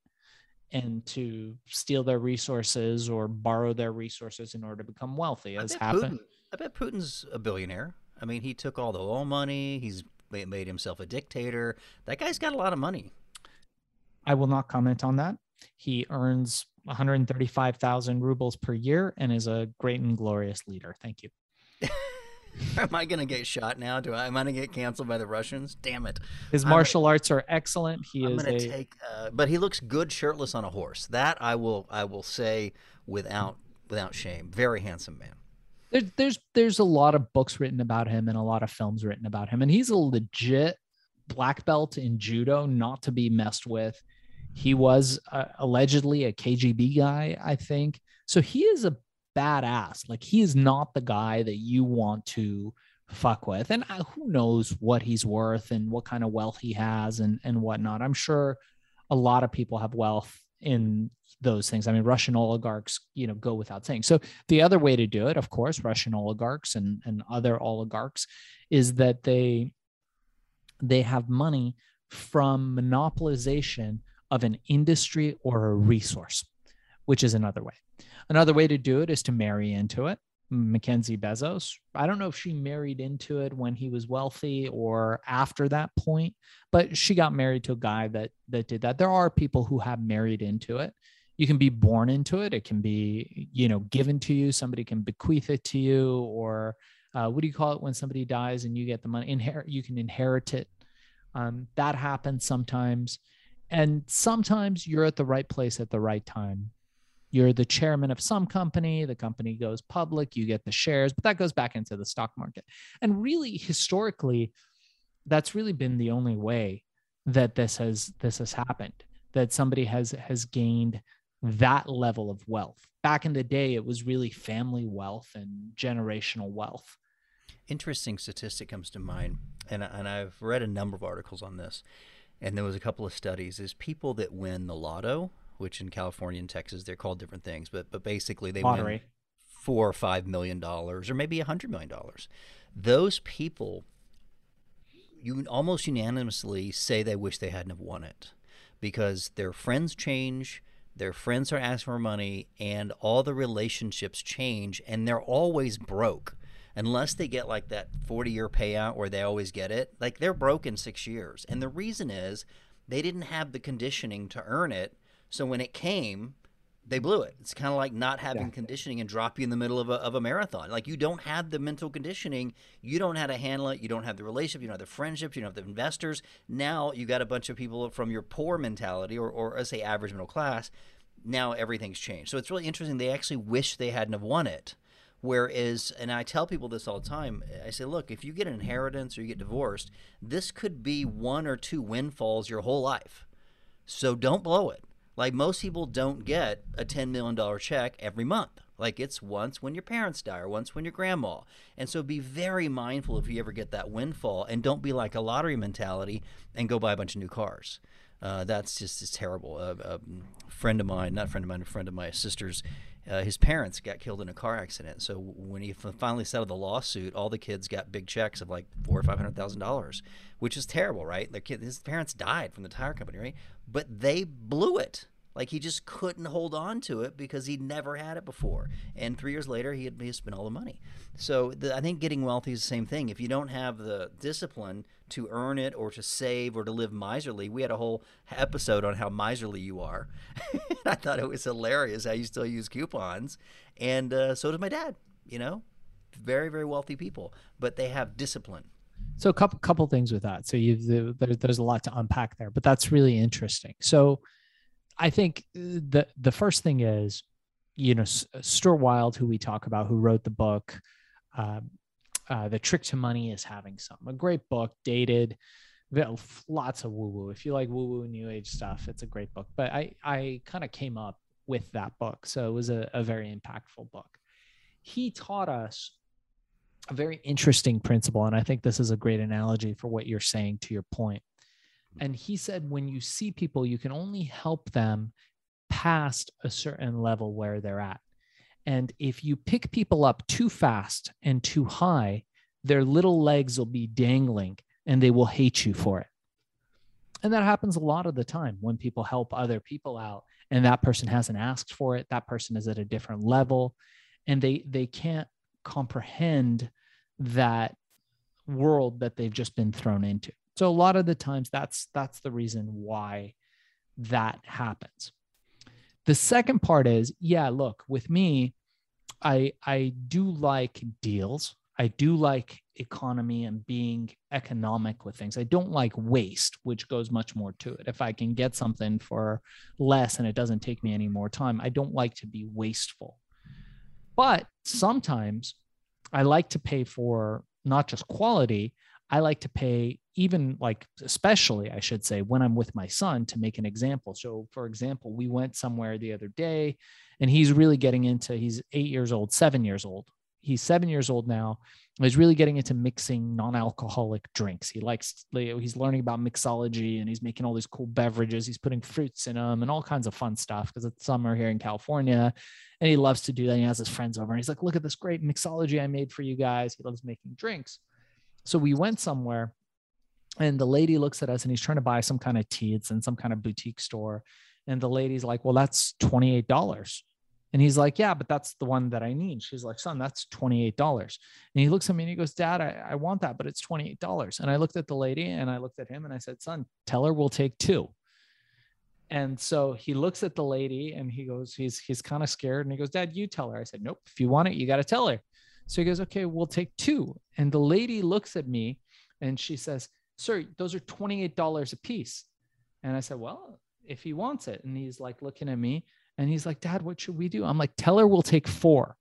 and to steal their resources or borrow their resources in order to become wealthy, as happened. I bet Putin's a billionaire. I mean, he took all the oil money. He's made himself a dictator. That guy's got a lot of money. I will not comment on that. He earns 135,000 rubles per year and is a great and glorious leader. Thank you. Am I going to get shot now? Do I? Am I going to get canceled by the Russians? Damn it! His martial I'm, arts are excellent. He is I'm is going to take, uh, but he looks good shirtless on a horse. That I will, I will say without without shame. Very handsome man. There's there's there's a lot of books written about him and a lot of films written about him, and he's a legit black belt in judo, not to be messed with. He was uh, allegedly a KGB guy, I think. So he is a badass. Like he is not the guy that you want to fuck with. And uh, who knows what he's worth and what kind of wealth he has and and whatnot. I'm sure a lot of people have wealth in those things. I mean, Russian oligarchs, you know, go without saying. So the other way to do it, of course, Russian oligarchs and and other oligarchs, is that they they have money from monopolization of an industry or a resource, which is another way. Another way to do it is to marry into it. Mackenzie Bezos. I don't know if she married into it when he was wealthy or after that point, but she got married to a guy that that did that. There are people who have married into it. You can be born into it. It can be, you know, given to you. Somebody can bequeath it to you, or uh, what do you call it when somebody dies and you get the money? Inherit. You can inherit it. Um, that happens sometimes, and sometimes you're at the right place at the right time you're the chairman of some company the company goes public you get the shares but that goes back into the stock market. And really historically that's really been the only way that this has this has happened that somebody has has gained that level of wealth. Back in the day it was really family wealth and generational wealth. Interesting statistic comes to mind and, and i've read a number of articles on this and there was a couple of studies is people that win the lotto which in California and Texas they're called different things, but but basically they Lottery. win four or five million dollars or maybe a hundred million dollars. Those people, you almost unanimously say they wish they hadn't have won it because their friends change, their friends are asking for money, and all the relationships change, and they're always broke unless they get like that 40 year payout where they always get it, like they're broke in six years. And the reason is they didn't have the conditioning to earn it so when it came, they blew it. It's kind of like not having yeah. conditioning and drop you in the middle of a, of a marathon. Like you don't have the mental conditioning, you don't know how to handle it, you don't have the relationship, you don't have the friendships, you don't have the investors. Now you got a bunch of people from your poor mentality or, or let's say average middle class. Now everything's changed. So it's really interesting. They actually wish they hadn't have won it. Whereas, and I tell people this all the time, I say, look, if you get an inheritance or you get divorced, this could be one or two windfalls your whole life. So don't blow it like most people don't get a $10 million check every month. Like it's once when your parents die or once when your grandma. And so be very mindful if you ever get that windfall and don't be like a lottery mentality and go buy a bunch of new cars. Uh, that's just it's terrible. Uh, a friend of mine, not a friend of mine, a friend of my sister's, uh, his parents got killed in a car accident. So when he finally settled the lawsuit, all the kids got big checks of like four or five hundred thousand dollars, which is terrible, right? Their kid, his parents died from the tire company, right? But they blew it. Like he just couldn't hold on to it because he never had it before. And three years later, he had, he had spent all the money. So the, I think getting wealthy is the same thing. If you don't have the discipline to earn it or to save or to live miserly, we had a whole episode on how miserly you are. I thought it was hilarious how you still use coupons. And uh, so does my dad, you know, very, very wealthy people, but they have discipline. So a couple couple things with that. So you there's a lot to unpack there, but that's really interesting. So I think the the first thing is, you know, Stuart Wilde, who we talk about, who wrote the book, uh, uh, "The Trick to Money Is Having Some," a great book, dated, lots of woo woo. If you like woo woo new age stuff, it's a great book. But I I kind of came up with that book, so it was a, a very impactful book. He taught us a very interesting principle, and I think this is a great analogy for what you're saying to your point and he said, when you see people, you can only help them past a certain level where they're at. And if you pick people up too fast and too high, their little legs will be dangling and they will hate you for it. And that happens a lot of the time when people help other people out and that person hasn't asked for it. That person is at a different level and they they can't comprehend that world that they've just been thrown into. So a lot of the times that's that's the reason why that happens. The second part is, yeah, look, with me, I I do like deals. I do like economy and being economic with things. I don't like waste, which goes much more to it. If I can get something for less and it doesn't take me any more time, I don't like to be wasteful. But sometimes I like to pay for not just quality, I like to pay even like especially I should say when I'm with my son to make an example. So for example, we went somewhere the other day and he's really getting into he's 8 years old, 7 years old. He's 7 years old now. He's really getting into mixing non-alcoholic drinks. He likes he's learning about mixology and he's making all these cool beverages. He's putting fruits in them and all kinds of fun stuff because it's summer here in California and he loves to do that. He has his friends over and he's like, "Look at this great mixology I made for you guys." He loves making drinks. So we went somewhere and the lady looks at us and he's trying to buy some kind of tea. It's in some kind of boutique store. And the lady's like, well, that's $28. And he's like, yeah, but that's the one that I need. She's like, son, that's $28. And he looks at me and he goes, dad, I, I want that, but it's $28. And I looked at the lady and I looked at him and I said, son, tell her we'll take two. And so he looks at the lady and he goes, he's, he's kind of scared. And he goes, dad, you tell her. I said, nope, if you want it, you got to tell her. So he goes, okay, we'll take two. And the lady looks at me and she says, sir, those are $28 a piece. And I said, well, if he wants it. And he's like looking at me and he's like, dad, what should we do? I'm like, tell her we'll take four.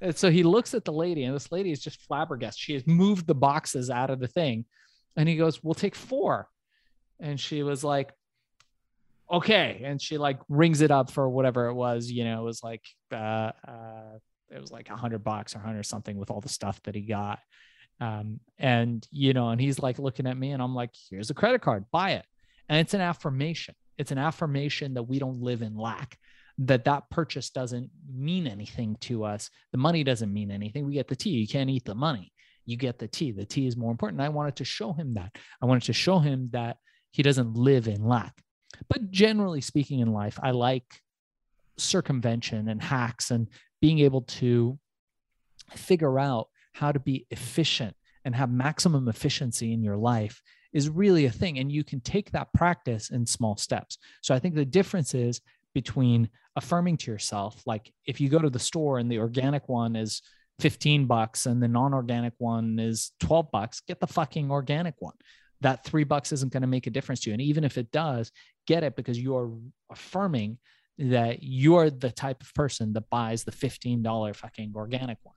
And so he looks at the lady and this lady is just flabbergasted. She has moved the boxes out of the thing. And he goes, we'll take four. And she was like, okay. And she like rings it up for whatever it was, you know, it was like, uh, uh, it was like a hundred bucks or hundred something with all the stuff that he got. Um, and you know, and he's like looking at me and I'm like, here's a credit card, buy it. And it's an affirmation. It's an affirmation that we don't live in lack, that that purchase doesn't mean anything to us. The money doesn't mean anything. We get the tea. You can't eat the money. You get the tea. The tea is more important. I wanted to show him that. I wanted to show him that he doesn't live in lack. But generally speaking in life, I like circumvention and hacks and being able to figure out how to be efficient and have maximum efficiency in your life is really a thing. And you can take that practice in small steps. So I think the difference is between affirming to yourself, like if you go to the store and the organic one is 15 bucks and the non-organic one is 12 bucks, get the fucking organic one. That three bucks isn't going to make a difference to you. And even if it does, get it because you're affirming that you're the type of person that buys the $15 fucking organic one.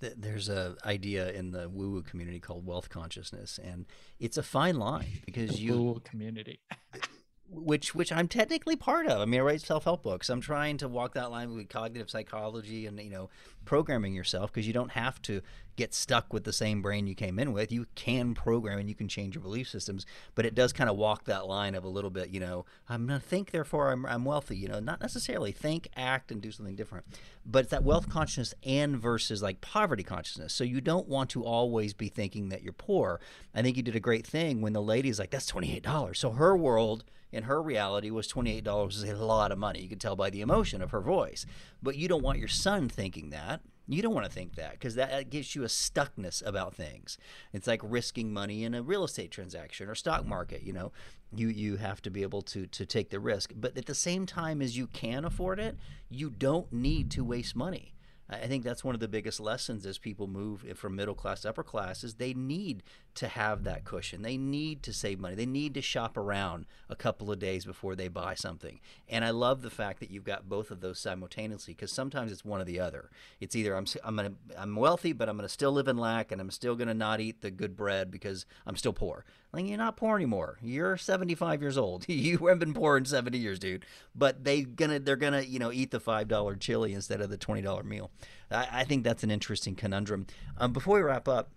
There's a idea in the woo woo community called wealth consciousness and it's a fine line because the you woo community which which I'm technically part of. I mean, I write self help books. I'm trying to walk that line with cognitive psychology and you know programming yourself because you don't have to get stuck with the same brain you came in with. You can program and you can change your belief systems, but it does kind of walk that line of a little bit. You know, I'm gonna think, therefore I'm I'm wealthy. You know, not necessarily think, act, and do something different, but it's that wealth consciousness and versus like poverty consciousness. So you don't want to always be thinking that you're poor. I think you did a great thing when the lady's like, "That's twenty eight dollars." So her world in her reality was $28 is a lot of money. You could tell by the emotion of her voice. But you don't want your son thinking that. You don't want to think that because that gives you a stuckness about things. It's like risking money in a real estate transaction or stock market. You know, you you have to be able to to take the risk, but at the same time as you can afford it, you don't need to waste money. I think that's one of the biggest lessons as people move from middle class to upper class is they need to have that cushion. They need to save money. They need to shop around a couple of days before they buy something. And I love the fact that you've got both of those simultaneously because sometimes it's one or the other. It's either I'm I'm gonna I'm wealthy but I'm gonna still live in lack and I'm still gonna not eat the good bread because I'm still poor. Like you're not poor anymore. You're 75 years old. you haven't been poor in 70 years, dude. But they gonna they're gonna you know eat the five dollar chili instead of the twenty dollar meal. I, I, think that's an interesting conundrum. Um, before we wrap up.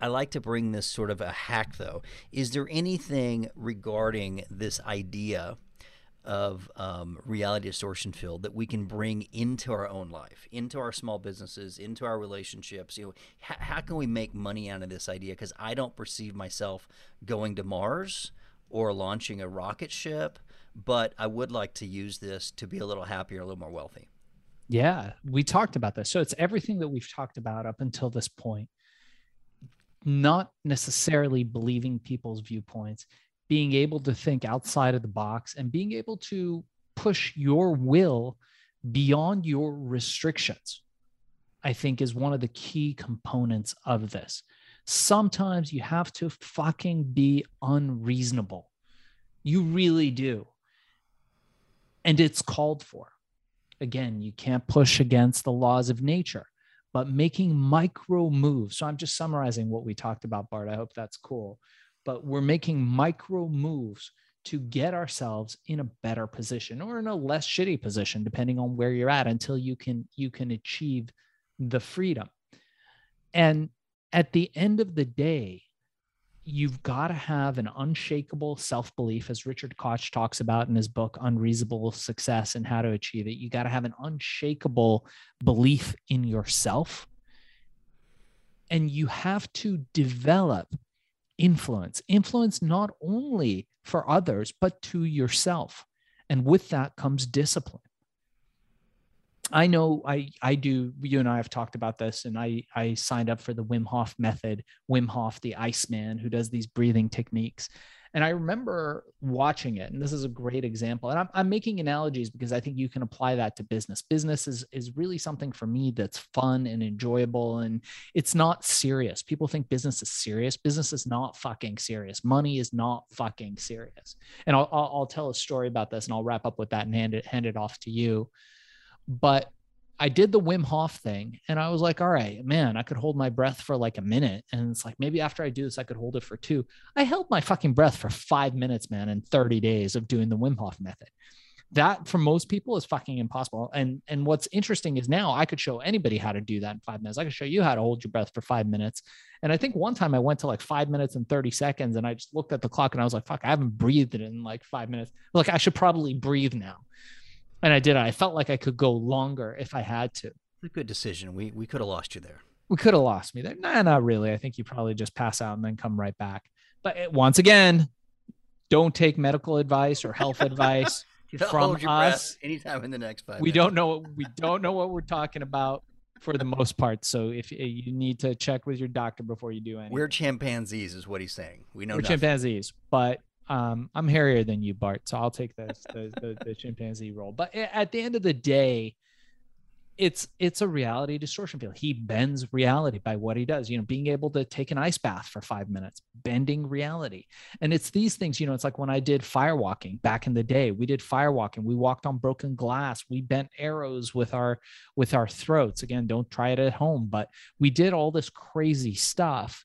I, like to bring this sort of a hack, though. Is there anything regarding this idea of um, reality distortion field that we can bring into our own life, into our small businesses, into our relationships. You know, h- how can we make money out of this idea? Because I don't perceive myself going to Mars or launching a rocket ship, but I would like to use this to be a little happier, a little more wealthy. Yeah, we talked about this. So it's everything that we've talked about up until this point. Not necessarily believing people's viewpoints, being able to think outside of the box and being able to push your will beyond your restrictions, I think is one of the key components of this. Sometimes you have to fucking be unreasonable. You really do. And it's called for. Again, you can't push against the laws of nature, but making micro moves. So I'm just summarizing what we talked about, Bart. I hope that's cool. But we're making micro moves to get ourselves in a better position or in a less shitty position depending on where you're at until you can you can achieve the freedom and at the end of the day you've got to have an unshakable self-belief as richard koch talks about in his book unreasonable success and how to achieve it. You got to have an unshakable belief in yourself. And you have to develop influence. Influence not only for others but to yourself. And with that comes discipline I know I I do. You and I have talked about this, and I I signed up for the Wim Hof method. Wim Hof, the Iceman, who does these breathing techniques, and I remember watching it. And this is a great example. And I'm I'm making analogies because I think you can apply that to business. Business is is really something for me that's fun and enjoyable, and it's not serious. People think business is serious. Business is not fucking serious. Money is not fucking serious. And I'll I'll, I'll tell a story about this, and I'll wrap up with that and hand it hand it off to you. But I did the Wim Hof thing and I was like, all right, man, I could hold my breath for like a minute. And it's like, maybe after I do this, I could hold it for two. I held my fucking breath for five minutes, man, in 30 days of doing the Wim Hof method. That for most people is fucking impossible. And and what's interesting is now I could show anybody how to do that in five minutes. I could show you how to hold your breath for five minutes. And I think one time I went to like five minutes and 30 seconds and I just looked at the clock and I was like, fuck, I haven't breathed it in like five minutes. Like I should probably breathe now and I did. I felt like I could go longer if I had to. It's a good decision. We we could have lost you there. We could have lost me there. Nah, not really. I think you probably just pass out and then come right back. But it, once again, don't take medical advice or health advice from us. Anytime in the next five. We minutes. don't know. We don't know what we're talking about for the most part. So if eh, you need to check with your doctor before you do anything. We're chimpanzees, is what he's saying. We know we're nothing. chimpanzees, but um, I'm hairier than you, Bart, so I'll take the, the chimpanzee role. But at the end of the day, it's it's a reality distortion field. He bends reality by what he does. You know, being able to take an ice bath for five minutes, bending reality. And it's these things. You know, it's like when I did firewalking back in the day. We did firewalking. We walked on broken glass. We bent arrows with our with our throats. Again, don't try it at home. But we did all this crazy stuff,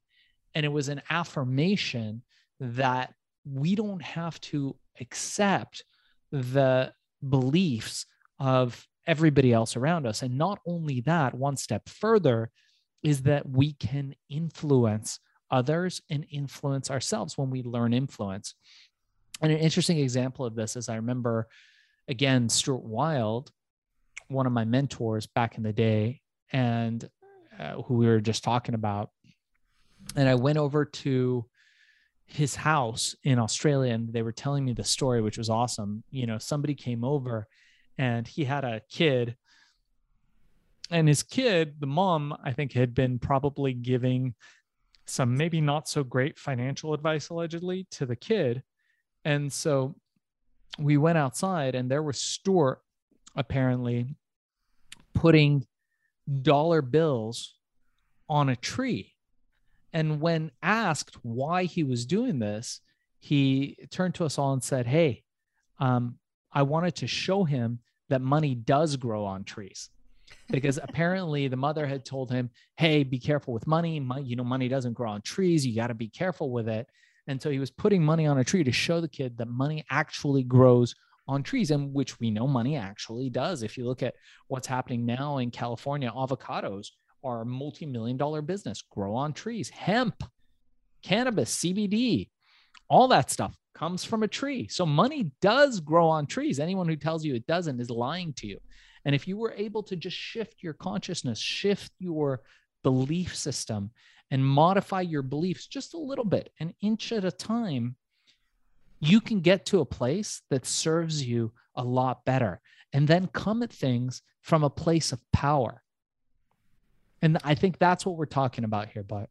and it was an affirmation that we don't have to accept the beliefs of everybody else around us. And not only that, one step further is that we can influence others and influence ourselves when we learn influence. And an interesting example of this is I remember, again, Stuart Wilde, one of my mentors back in the day, and uh, who we were just talking about. And I went over to his house in Australia and they were telling me the story, which was awesome. You know, somebody came over and he had a kid. And his kid, the mom, I think, had been probably giving some maybe not so great financial advice allegedly to the kid. And so we went outside and there was Stuart apparently putting dollar bills on a tree and when asked why he was doing this, he turned to us all and said, Hey, um, I wanted to show him that money does grow on trees. Because apparently the mother had told him, Hey, be careful with money. money you know, money doesn't grow on trees. You got to be careful with it. And so he was putting money on a tree to show the kid that money actually grows on trees, and which we know money actually does. If you look at what's happening now in California, avocados are multi-million dollar business. Grow on trees. Hemp cannabis cbd all that stuff comes from a tree. So money does grow on trees. Anyone who tells you it doesn't is lying to you. And if you were able to just shift your consciousness shift your belief system and modify your beliefs just a little bit an inch at a time you can get to a place that serves you a lot better. And then come at things from a place of power and I think that's what we're talking about here, but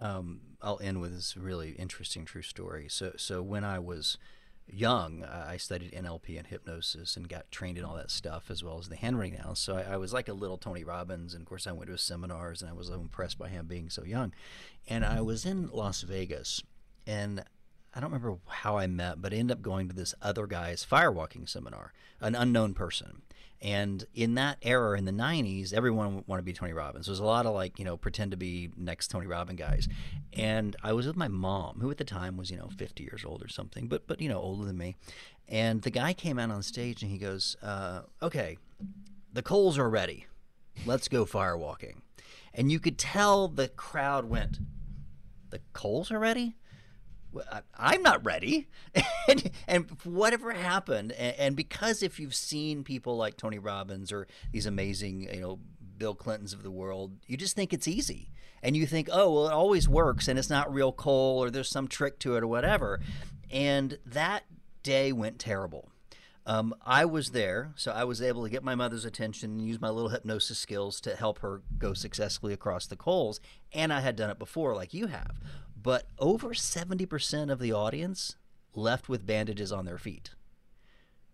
um, I'll end with this really interesting true story. So so when I was young, I studied NLP and hypnosis and got trained in all that stuff as well as the handwriting now. So I, I, was like a little Tony Robbins, and of course I went to his seminars and I was impressed by him being so young. And I was in Las Vegas, and I don't remember how I met, but I ended up going to this other guy's firewalking seminar, an unknown person. And in that era in the 90s, everyone wanted to be Tony Robbins. There was a lot of like, you know, pretend to be next Tony Robbins guys. And I was with my mom, who at the time was, you know, 50 years old or something, but, but you know, older than me. And the guy came out on stage and he goes, uh, okay, the coals are ready. Let's go firewalking. And you could tell the crowd went, the coals are ready? I'm not ready. and, and, whatever happened, and, and, because if you've seen people like Tony Robbins or these amazing, you know, Bill Clintons of the world, you just think it's easy. And you think, oh, well, it always works and it's not real coal or there's some trick to it or whatever. And that day went terrible. Um, I was there, so I was able to get my mother's attention and use my little hypnosis skills to help her go successfully across the coals. And I had done it before, like you have but over 70% of the audience left with bandages on their feet.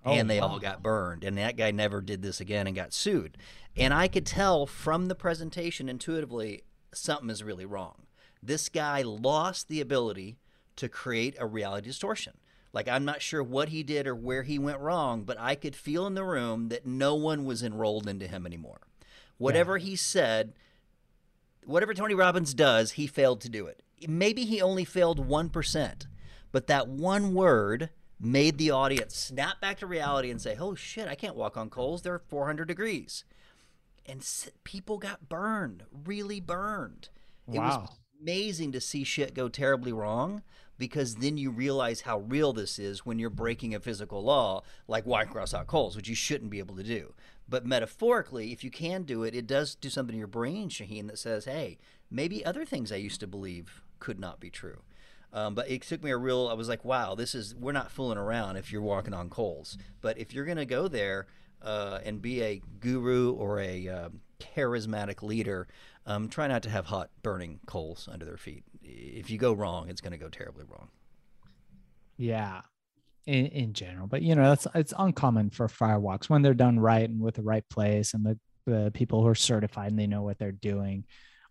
Oh, and they wow. all got burned. And that guy never did this again and got sued. And I could tell from the presentation intuitively something is really wrong. This guy lost the ability to create a reality distortion. Like, I'm not sure what he did or where he went wrong, but I could feel in the room that no one was enrolled into him anymore. Whatever yeah. he said, whatever Tony Robbins does, he failed to do it maybe he only failed 1%, but that one word made the audience snap back to reality and say, oh shit, I can't walk on coals. They're 400 degrees. And people got burned, really burned. Wow. It was amazing to see shit go terribly wrong because then you realize how real this is when you're breaking a physical law like walking across hot coals, which you shouldn't be able to do. But metaphorically, if you can do it, it does do something to your brain, Shaheen, that says, hey, maybe other things I used to believe could not be true. Um, but it took me a real. I was like, wow, this is we're not fooling around if you're walking on coals. But if you're gonna go there uh, and be a guru or a um, charismatic leader, um, try not to have hot burning coals under their feet. If you go wrong, it's to go terribly wrong. Yeah, in, in general, but you know that's it's uncommon for firewalks when they're done right and with the right place and the the people who are certified and they know what they're doing.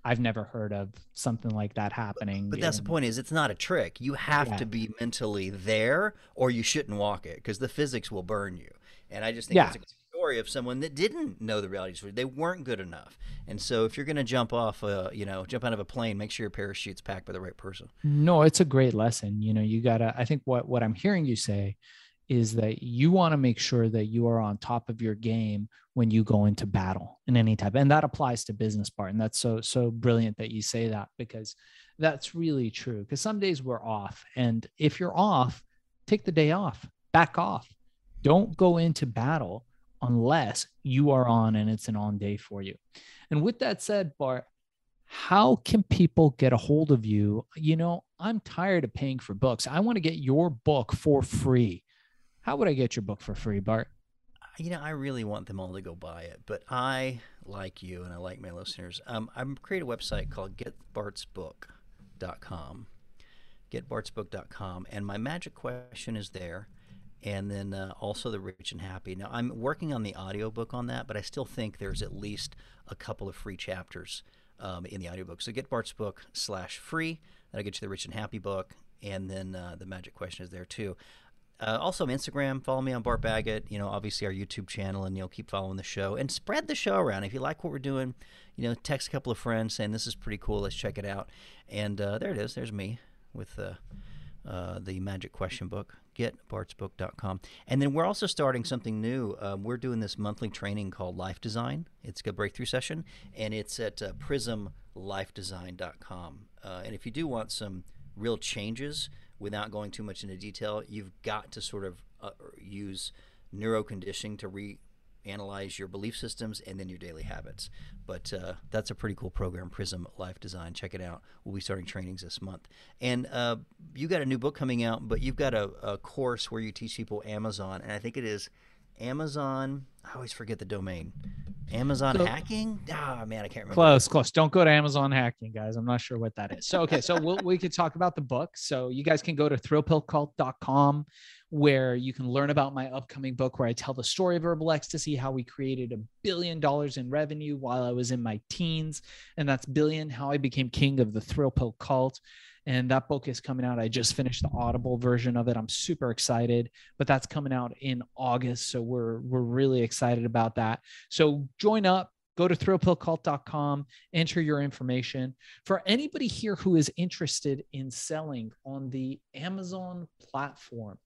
I've never heard of something like that happening. But that's the point is it's not a trick. You have yeah. to be mentally there or you shouldn't walk it because the physics will burn you. And I just think yeah. it's a story of someone that didn't know the reality story. They weren't good enough. And so if you're going to jump off, uh, you know, jump out of a plane, make sure your parachute's packed by the right person. No, it's a great lesson. You know, you got to I think what what I'm hearing you say is that you want to make sure that you are on top of your game when you go into battle in any type and that applies to business Bart and that's so so brilliant that you say that because that's really true because some days we're off and if you're off take the day off back off. Don't go into battle unless you are on and it's an on day for you. And with that said bart how can people get a hold of you? You know i'm tired of paying for books. I want to get your book for free how would I get your book for free, Bart? You know, I really want them all to go buy it, but I like you and I like my listeners. Um, I'm create a website called getbartsbook.com, getbartsbook.com, and my magic question is there, and then uh, also the rich and happy. Now I'm working on the audiobook on that, but I still think there's at least a couple of free chapters um, in the audiobook. So get Bart's book slash free. That'll get you the rich and happy book, and then uh, the magic question is there too. Uh, also, Instagram, follow me on Bart Baggett. You know, obviously our YouTube channel, and you'll keep following the show and spread the show around. If you like what we're doing, you know, text a couple of friends saying this is pretty cool. Let's check it out. And uh, there it is. There's me with uh, uh the Magic Question book. GetBartsBook.com. And then we're also starting something new. Um, we're doing this monthly training called Life Design. It's a breakthrough session, and it's at uh, PrismLifeDesign.com. Uh, and if you do want some real changes without going too much into detail, you've got to sort of uh, use neuroconditioning to reanalyze your belief systems and then your daily habits. But uh, that's a pretty cool program, Prism Life Design. Check it out. We'll be starting trainings this month. And uh, you got a new book coming out, but you've got a, a course where you teach people Amazon, and I think it is Amazon I always forget the domain. Amazon So- hacking? Ah, man, I can't remember. Close, close. Don't go to Amazon hacking, guys. I'm not sure what that is. So, okay. So we'll, we could talk about the book. So you guys can go to thrillpillcult.com where you can learn about my upcoming book where I tell the story of herbal ecstasy, how we created a billion dollars in revenue while I was in my teens. And that's billion, how I became king of the thrill pill cult. And that book is coming out. I just finished the audible version of it. I'm super excited, but that's coming out in August. So we're we're really excited about that. So join up, go to thrillpillcult.com, enter your information. For anybody here who is interested in selling on the Amazon platform,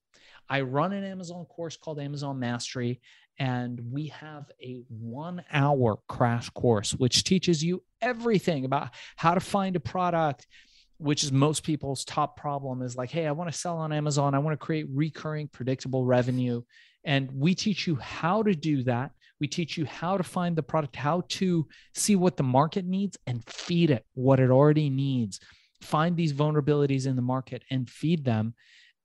I run an Amazon course called Amazon Mastery, and we have a one hour crash course which teaches you everything about how to find a product which is most people's top problem is like hey i want to sell on amazon. I want to create recurring predictable revenue. And we teach you how to do that. We teach you how to find the product how to see what the market needs and feed it what it already needs. Find these vulnerabilities in the market and feed them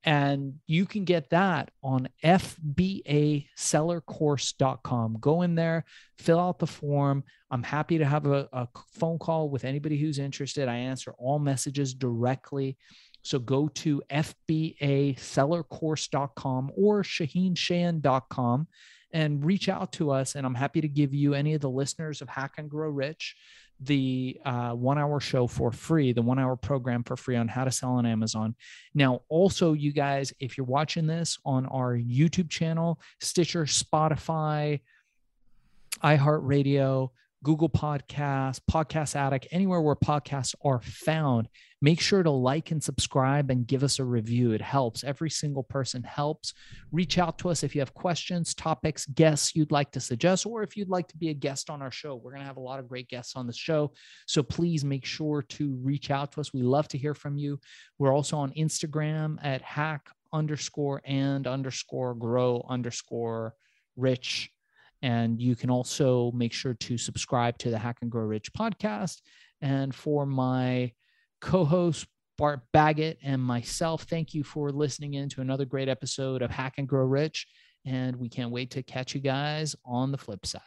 and you can get that on fbasellercourse.com. Go in there, fill out the form. I'm happy to have a, a phone call with anybody who's interested. I answer all messages directly. So go to fbasellercourse.com or shaheenshan.com and reach out to us. And I'm happy to give you any of the listeners of Hack and Grow Rich the uh, one hour show for free, the one hour program for free on how to sell on Amazon. Now, also, you guys, if you're watching this on our YouTube channel, Stitcher, Spotify, iHeartRadio, Google Podcasts, Podcast Addict, anywhere where podcasts are found, make sure to like and subscribe and give us a review. It helps. Every single person helps. Reach out to us if you have questions, topics, guests you'd like to suggest, or if you'd like to be a guest on our show. We're going to have a lot of great guests on the show. So please make sure to reach out to us. We love to hear from you. We're also on Instagram at hack underscore and underscore grow underscore rich. And you can also make sure to subscribe to the Hack and Grow Rich podcast. And for my co host, Bart Baggett, and myself, thank you for listening in to another great episode of Hack and Grow Rich. And we can't wait to catch you guys on the flip side.